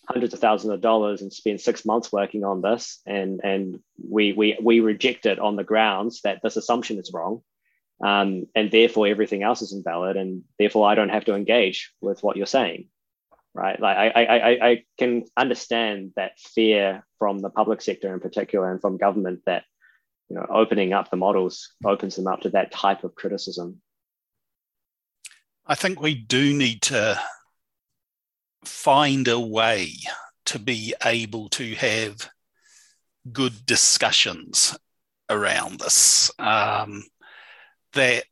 hundreds of thousands of dollars and spend six months working on this, and and we we we reject it on the grounds that this assumption is wrong, um, and therefore everything else is invalid, and therefore I don't have to engage with what you're saying, right? Like I I I, can understand that fear from the public sector in particular and from government that you know opening up the models opens them up to that type of criticism. I think we do need to find a way to be able to have good discussions around this um, that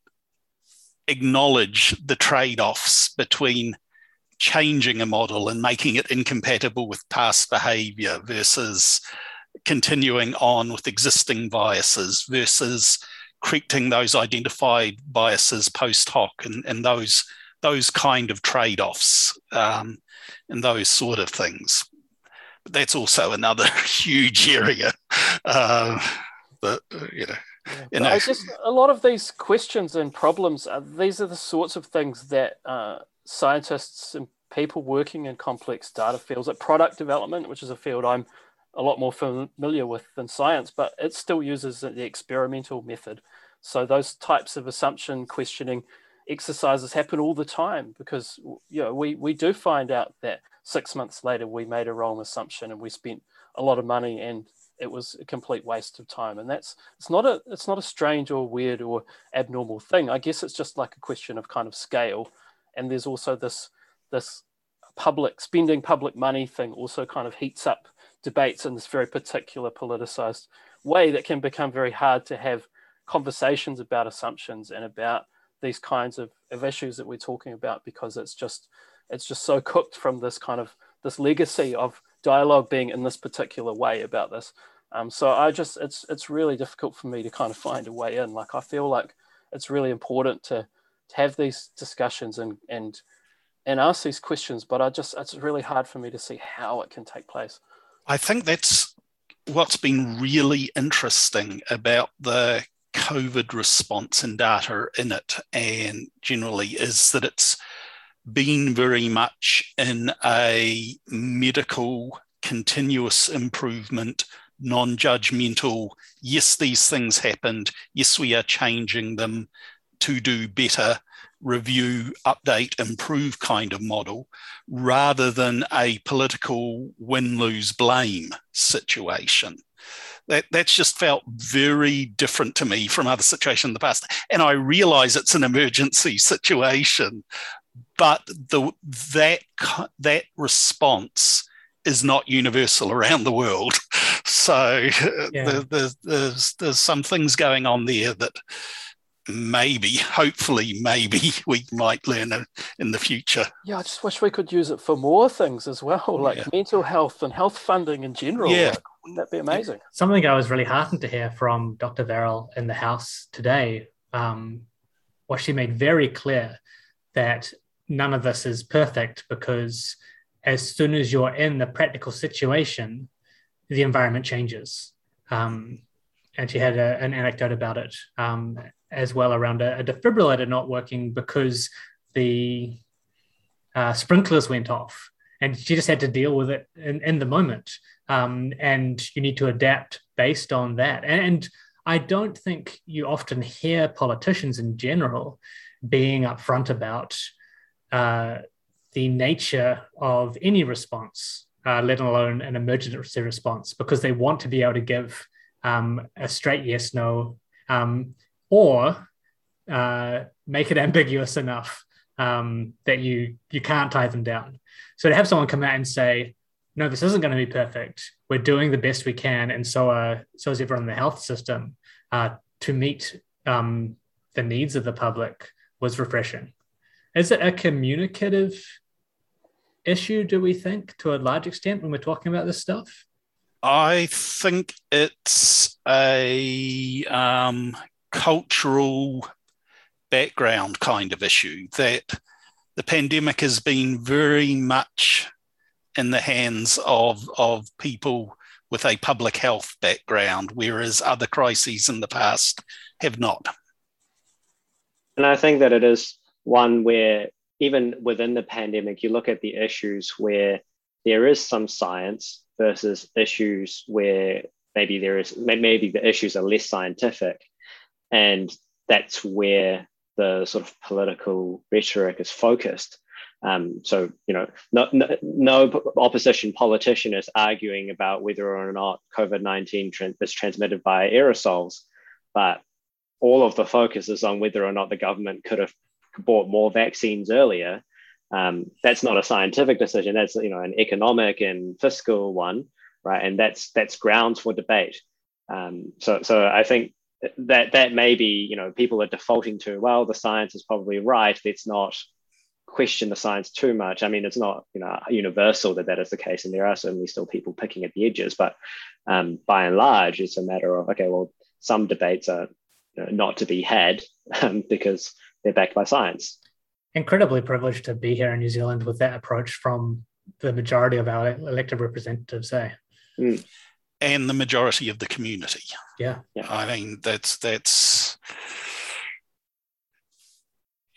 acknowledge the trade offs between changing a model and making it incompatible with past behavior versus continuing on with existing biases versus correcting those identified biases post hoc and, and those those kind of trade-offs um, and those sort of things. But that's also another [LAUGHS] huge area. Uh, but uh, you know, you know. I just a lot of these questions and problems. Uh, these are the sorts of things that uh, scientists and people working in complex data fields, like product development, which is a field I'm a lot more familiar with than science, but it still uses the experimental method. So those types of assumption questioning exercises happen all the time because you know we we do find out that six months later we made a wrong assumption and we spent a lot of money and it was a complete waste of time. And that's it's not a it's not a strange or weird or abnormal thing. I guess it's just like a question of kind of scale. And there's also this this public spending public money thing also kind of heats up debates in this very particular politicized way that can become very hard to have conversations about assumptions and about these kinds of, of issues that we're talking about because it's just it's just so cooked from this kind of this legacy of dialogue being in this particular way about this. Um, so I just it's it's really difficult for me to kind of find a way in. Like I feel like it's really important to to have these discussions and and and ask these questions, but I just it's really hard for me to see how it can take place. I think that's what's been really interesting about the COVID response and data in it, and generally is that it's been very much in a medical continuous improvement, non judgmental. Yes, these things happened. Yes, we are changing them to do better, review, update, improve kind of model, rather than a political win lose blame situation that that's just felt very different to me from other situations in the past. And I realize it's an emergency [LAUGHS] situation, but the that that response is not universal around the world. [LAUGHS] So yeah. the, there's there's some things going on there that maybe, hopefully, maybe [LAUGHS] we might learn in the future. Yeah, I just wish we could use it for more things as well, [LAUGHS] like yeah. mental health and health funding in general. Yeah. Like, wouldn't that be amazing? Something I was really heartened to hear from Dr. Verrall in the House today um, was she made very clear that none of this is perfect because as soon as you're in the practical situation, the environment changes. Um, and she had a, an anecdote about it. Um, as well around a, a defibrillator not working because the uh, sprinklers went off and she just had to deal with it in, in the moment um, and you need to adapt based on that and, and, i don't think you often hear politicians in general being upfront about uh, the nature of any response uh, let alone an emergency response because they want to be able to give um, a straight yes no um, or uh, make it [LAUGHS] ambiguous enough um, that you you can't tie them down. So to have someone come out and say, "No, this isn't going to be perfect. We're doing the best we can," and so uh, so is everyone in the health system uh, to meet um, the needs of the public was refreshing. Is it a communicative issue? Do we think to a large extent when we're talking about this stuff? I think it's a um, cultural background kind of issue that the pandemic has been very much in the hands of, of people with a public health background, whereas other crises in the past have not. And I think that it is one where, even within the pandemic, you look at the issues where there is some science versus issues where maybe there is maybe the issues are less scientific. And that's where the sort of political rhetoric is focused. Um, so you know no, no, no, opposition politician is arguing about whether or not covid-19 tra- is transmitted by aerosols but all of the focus is on whether or not the government could have bought more vaccines earlier um, that's not a scientific decision that's you know an economic and fiscal one right? And that's that's grounds for debate. Um, so so I think that that may be you know people are defaulting to well the science is probably right. Let's not question the science too much. I mean, it's not you know universal that that is the case, and there are certainly still people picking at the edges. But um, by and large, it's a matter of okay, well, some debates are not to be had [LAUGHS] um, because they're backed by science. Incredibly privileged to be here in New Zealand with that approach from the majority of our elected representatives. Eh? Mm. And the majority of the community. Yeah. yeah. I mean, that's that's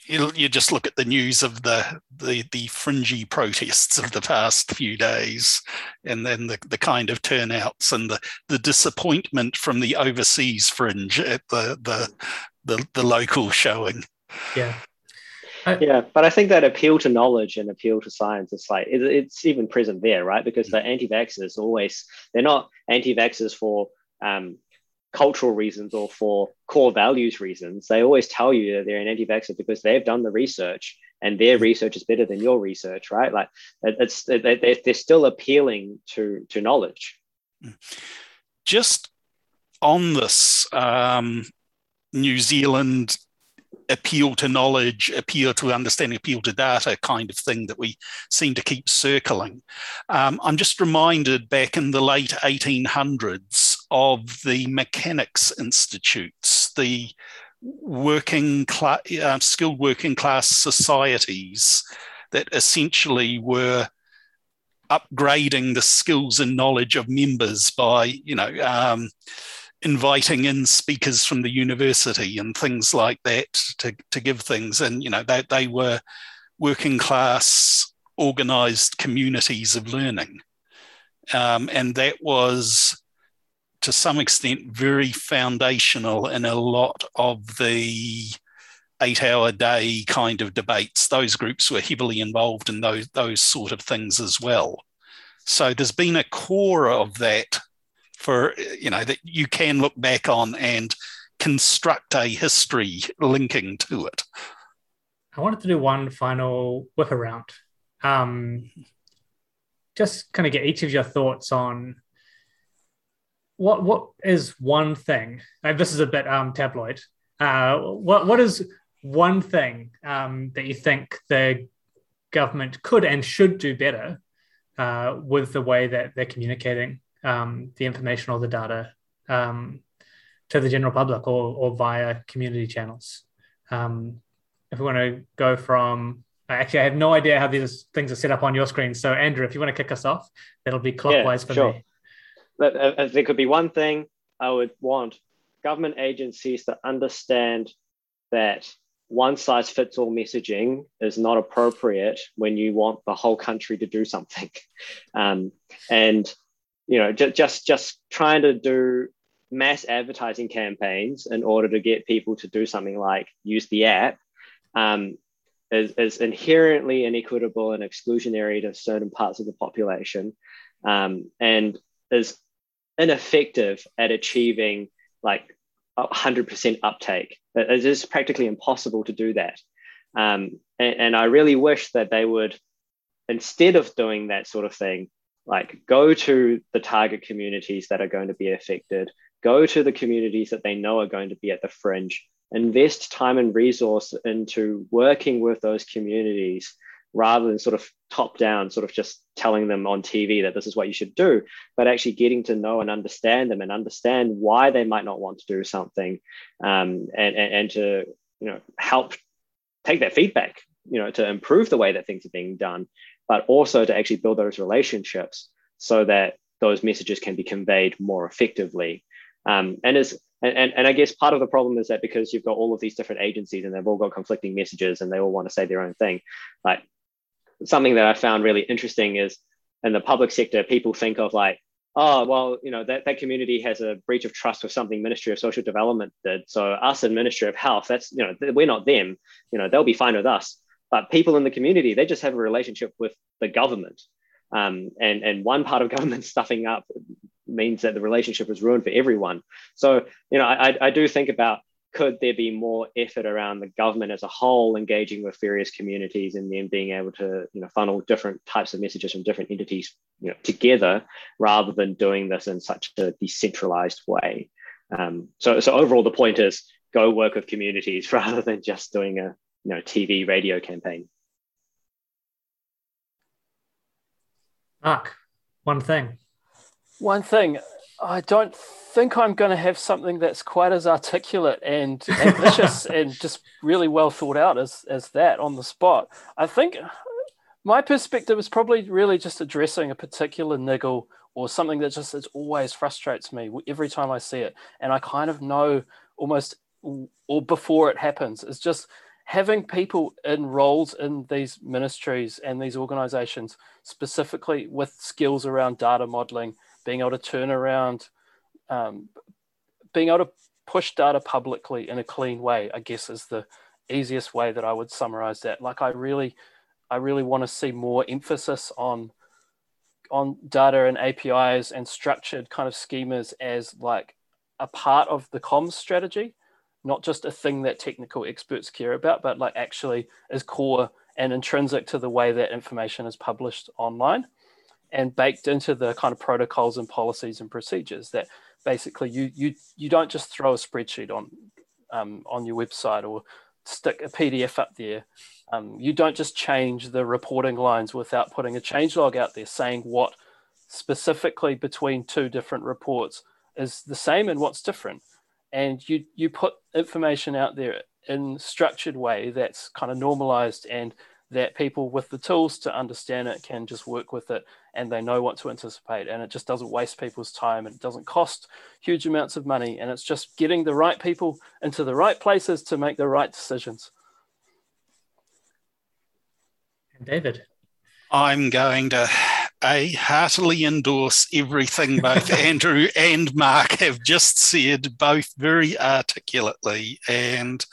you, you just look at the news of the, the the fringy protests of the past few days and then the, the kind of turnouts and the, the disappointment from the overseas fringe at the the the, the local showing yeah yeah, but I think that appeal to knowledge and appeal to science is like it, it's even present there, right? Because the anti-vaxxers always they're not anti-vaxxers for um, cultural reasons or for core values reasons. They always tell you that they're an anti-vaxxer because they've done the research and their research is better than your research, right? Like it's they're, they're still appealing to to knowledge. Just on this, um, New Zealand appeal to knowledge, appeal to understanding, appeal to data kind of thing that we seem to keep circling. Um, I'm just reminded back in the late 1800s of the mechanics institutes, the working class, uh, skilled working class societies that essentially were upgrading the skills and knowledge of members by, you know, um, inviting in speakers from the university and things like that to, to give things. And, you know, they, they were working class, organized communities of learning. Um, and that was, to some extent, very foundational in a lot of the eight hour day kind of debates. Those groups were heavily involved in those, those sort of things as well. So there's been a core of that for you know that you can look back on and construct a history linking to it. I wanted to do one final whip around. Um, just kind of get each of your thoughts on what what is one thing. And this is a bit um, tabloid. Uh, what what is one thing um, that you think the government could and should do better uh, with the way that they're communicating um, the information or the data um, to the general public or, or via community channels. Um, if we want to go from, actually, I have no idea how these things are set up on your screen. So, Andrew, if you want to kick us off, that'll be clockwise yeah, for sure. me. But, uh, there could be one thing I would want government agencies to understand that one size fits all messaging is not appropriate when you want the whole country to do something. [LAUGHS] Um, and you know, just just just trying to do mass advertising campaigns in order to get people to do something like use the app um, is, is inherently inequitable and exclusionary to certain parts of the population um, and is ineffective at achieving like 100% uptake. It is practically impossible to do that. Um, and, and I really wish that they would, instead of doing that sort of thing, like go to the target communities that are going to be affected. Go to the communities that they know are going to be at the fringe. Invest time and resource into working with those communities rather than sort of top down sort of just telling them on tv that this is what you should do but actually getting to know and understand them and understand why they might not want to do something um, and, and, and to you know help take that feedback you know to improve the way that things are being done but also to actually build those relationships so that those messages can be conveyed more effectively. Um, and as and, and I guess part of the problem is that because you've got all of these different agencies and they've all got conflicting messages and they all want to say their own thing, like something that I found really interesting is in the public sector, people think of like, oh, well, you know, that, that community has a breach of trust with something Ministry of Social Development did. So us and Ministry of Health, that's, you know, we're not them, you know, they'll be fine with us. But people in the community, they just have a relationship with the government. Um, and, and one part of [LAUGHS] government stuffing up means that the relationship is ruined for everyone. So, you know, I, I do think about could there be more effort around the government as a whole engaging with various communities and then being able to you know funnel different types of messages from different entities you know together rather than doing this in such a decentralized way um, so so overall the point is go work with communities [LAUGHS] rather than just doing a you know tv radio campaign mark one thing one thing I don't think I'm going to have something that's quite as articulate and ambitious [LAUGHS] and just really well thought out as, as that on the spot. I think my perspective is probably really just addressing a particular niggle or something that just it always frustrates me every time I see it. And I kind of know almost or before it happens It's just having people in roles in these ministries and these organizations specifically with skills around data modeling being able to turn around, um, being able to push data publicly in a clean way, I guess is the easiest way that I would summarize that. Like I really, I really want to see more emphasis on on data and APIs and structured kind of schemas as like a part of the comms strategy, not just a thing that technical experts care about, but like actually is core and intrinsic to the way that information is published online and baked into the kind of protocols and policies and procedures that basically you you you don't just throw a spreadsheet on um, on your website or stick a PDF up there. Um, you don't just change the reporting lines without putting a change log out there saying what specifically between two different reports is the same and what's different. And you you put information out there in structured way that's kind of normalized and that people with the tools to understand it can just work with it and they know what to anticipate. And it just doesn't waste people's time and it doesn't cost huge amounts of money. And it's just getting the right people into the right places to make the right decisions. David? I'm going to a heartily endorse everything both [LAUGHS] andrew and mark have just said both very articulately and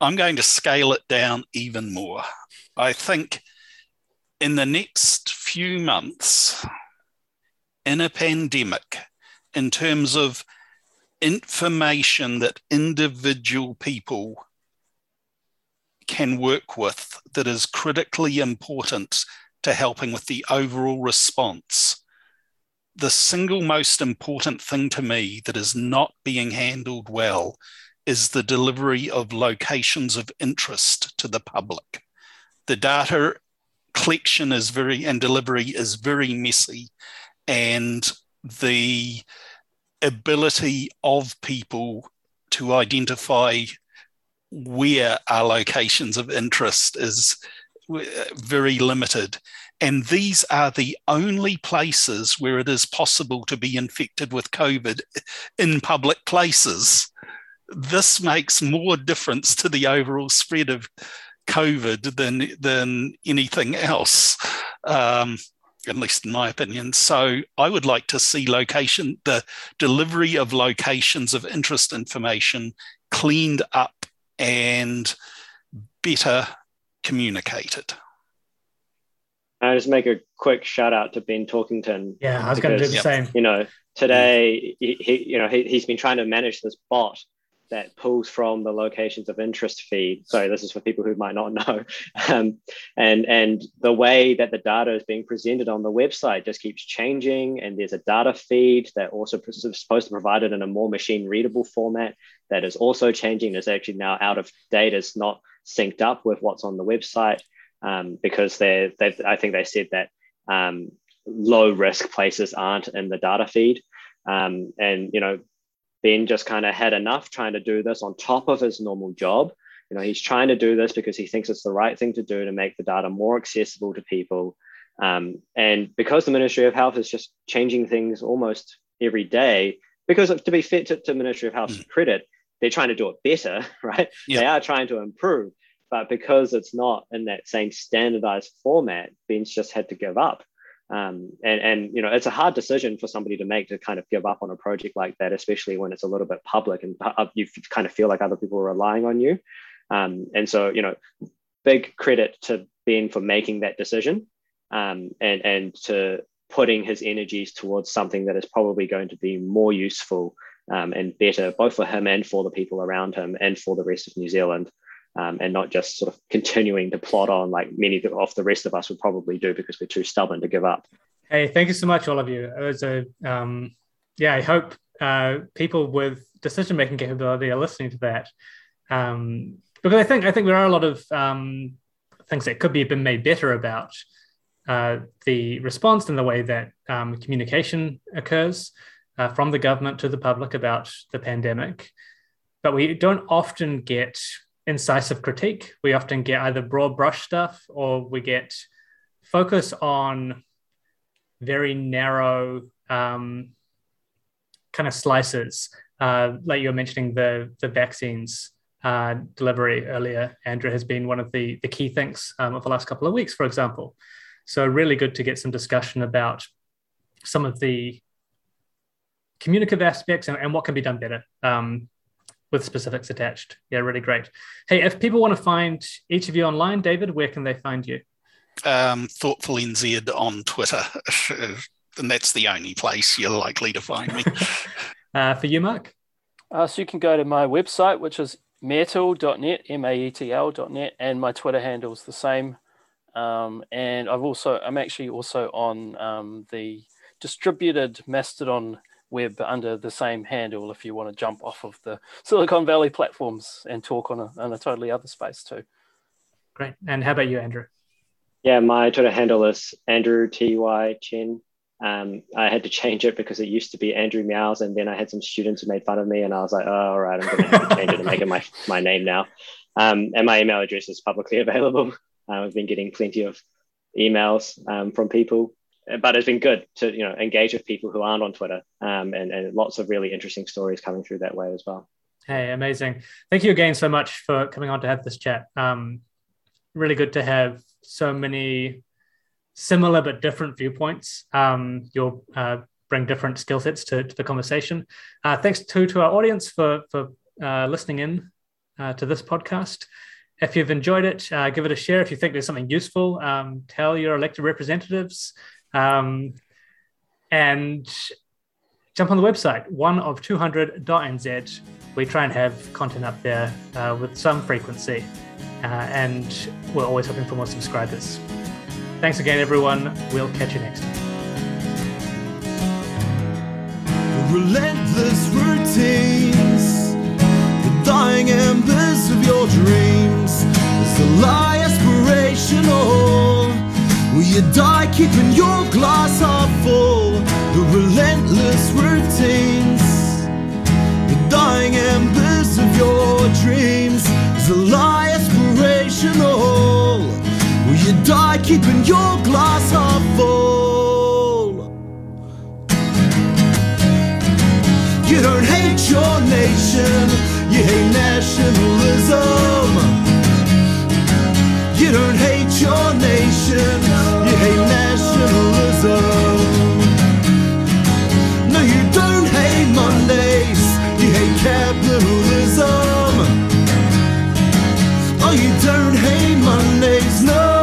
i'm going to scale it down even more. I think in the next few months, in a pandemic, in terms of information that individual people can work with that is critically important to helping with the overall response. The single most important thing to me that is not being handled well is the delivery of locations of interest to the public the data collection is very and delivery is very messy and the ability of people to identify where are locations of interest is very limited. And these are the only places where it is possible to be infected with COVID in public places. This makes more difference to the overall spread of COVID than than anything else, um, at least in my opinion. So I would like to see location the delivery of locations of interest information cleaned up and better communicated. I just make a quick shout out to Ben Talkington. Yeah, I was going to do the same. You know, today he, he you know he, he's been trying to manage this bot that pulls from the locations of interest feed. Sorry, this is for people who might not know. [LAUGHS] Um, and, and the way that the data is being presented on the website just keeps changing. And there's a data feed that also is supposed to provide it in a more machine readable format that is also changing. It's actually now out of date. It's not synced up with what's on the website um, because they I think they said that um, low risk places aren't in the data feed. Um, and you know Ben just kind of had enough trying to do this on top of his normal job. You know, he's trying to do this because he thinks it's the right thing to do to make the data more accessible to people. Um, and because the Ministry of Health is just changing things almost every day, because to be fit to, to Ministry of Health's mm. credit, they're trying to do it better, [LAUGHS] right? Yeah. They are trying to improve, but because it's not in that same standardized format, Ben's just had to give up. Um, and, and you know it's a hard decision for somebody to make to kind of give up on a project like that, especially when it's a little bit public and you kind of feel like other people are relying on you. Um, and so you know, big credit to Ben for making that decision um, and and to putting his energies towards something that is probably going to be more useful um, and better, both for him and for the people around him and for the rest of New Zealand um, and not just sort of [LAUGHS] continuing to plod on like many of the rest of us would probably do because we're too stubborn to give up. Hey, thank you so much, all of you. It was a, um, yeah, I hope uh, people with decision making capability are listening to that. Um, because I think I think there are a lot of um, things that could be been made better about uh, the response and the way that um, communication occurs uh, from the government to the public about the pandemic. But we don't often get incisive critique. We often get either broad brush stuff or we get focus on very narrow um, kind of slices. Uh, like you were mentioning the the vaccines uh, delivery earlier, Andrew has been one of the the key things um, of the last couple of weeks, for example. So really good to get some discussion about some of the communicative aspects and, and what can be done better. Um, with specifics attached. Yeah, really great. Hey, if people want to find each of you online, David, where can they find you? Um, Thoughtful NZ on Twitter, [LAUGHS] and that's the only place you're likely to find me. [LAUGHS] uh, for you, Mark? Uh, so you can go to my website, which is maetl.net, M-A-E-T-L.net, and my Twitter handle is the same. Um, and I've also, I'm actually also on um, the distributed Mastodon web under the same handle if you want to jump off of the Silicon Valley platforms and talk on a, on a totally other space too. Great. And how about you, Andrew? Yeah, my Twitter handle is Andrew T Y Chen. Um, I had to change it because it used to be Andrew Meows, and then I had some students who made fun of me, and I was like, oh, all right, I'm going to have to change it and make it my, my name now. Um, and my email address is publicly [LAUGHS] available. Uh, I've been getting plenty of emails um, from people but it's been good to you know engage with people who aren't on Twitter, um, and and lots of really interesting stories coming through that way as well. Hey, amazing! Thank you again so much for coming on to have this chat. Um, really good to have so many similar but different viewpoints. Um, you'll uh, bring different skill sets to, to the conversation. Uh, thanks to to our audience for for uh, listening in uh, to this podcast. If you've enjoyed it, uh, give it a share. If you think there's something useful, um, tell your elected representatives. Um, and jump on the website, one of 200.nz. We try and have content up there uh, with some frequency, uh, and we're always hoping for more subscribers. Thanks again, everyone. We'll catch you next time. Relentless routines, the dying embers of your dreams, is the lie aspirational. Will you die keeping your glass half full? The relentless routines, the dying embers of your dreams is a lie aspirational. Will you die keeping your glass half full? You don't hate your nation, you hate nationalism. You don't hate your nation, you hate nationalism. No, you don't hate Mondays, you hate capitalism. Oh, you don't hate Mondays, no.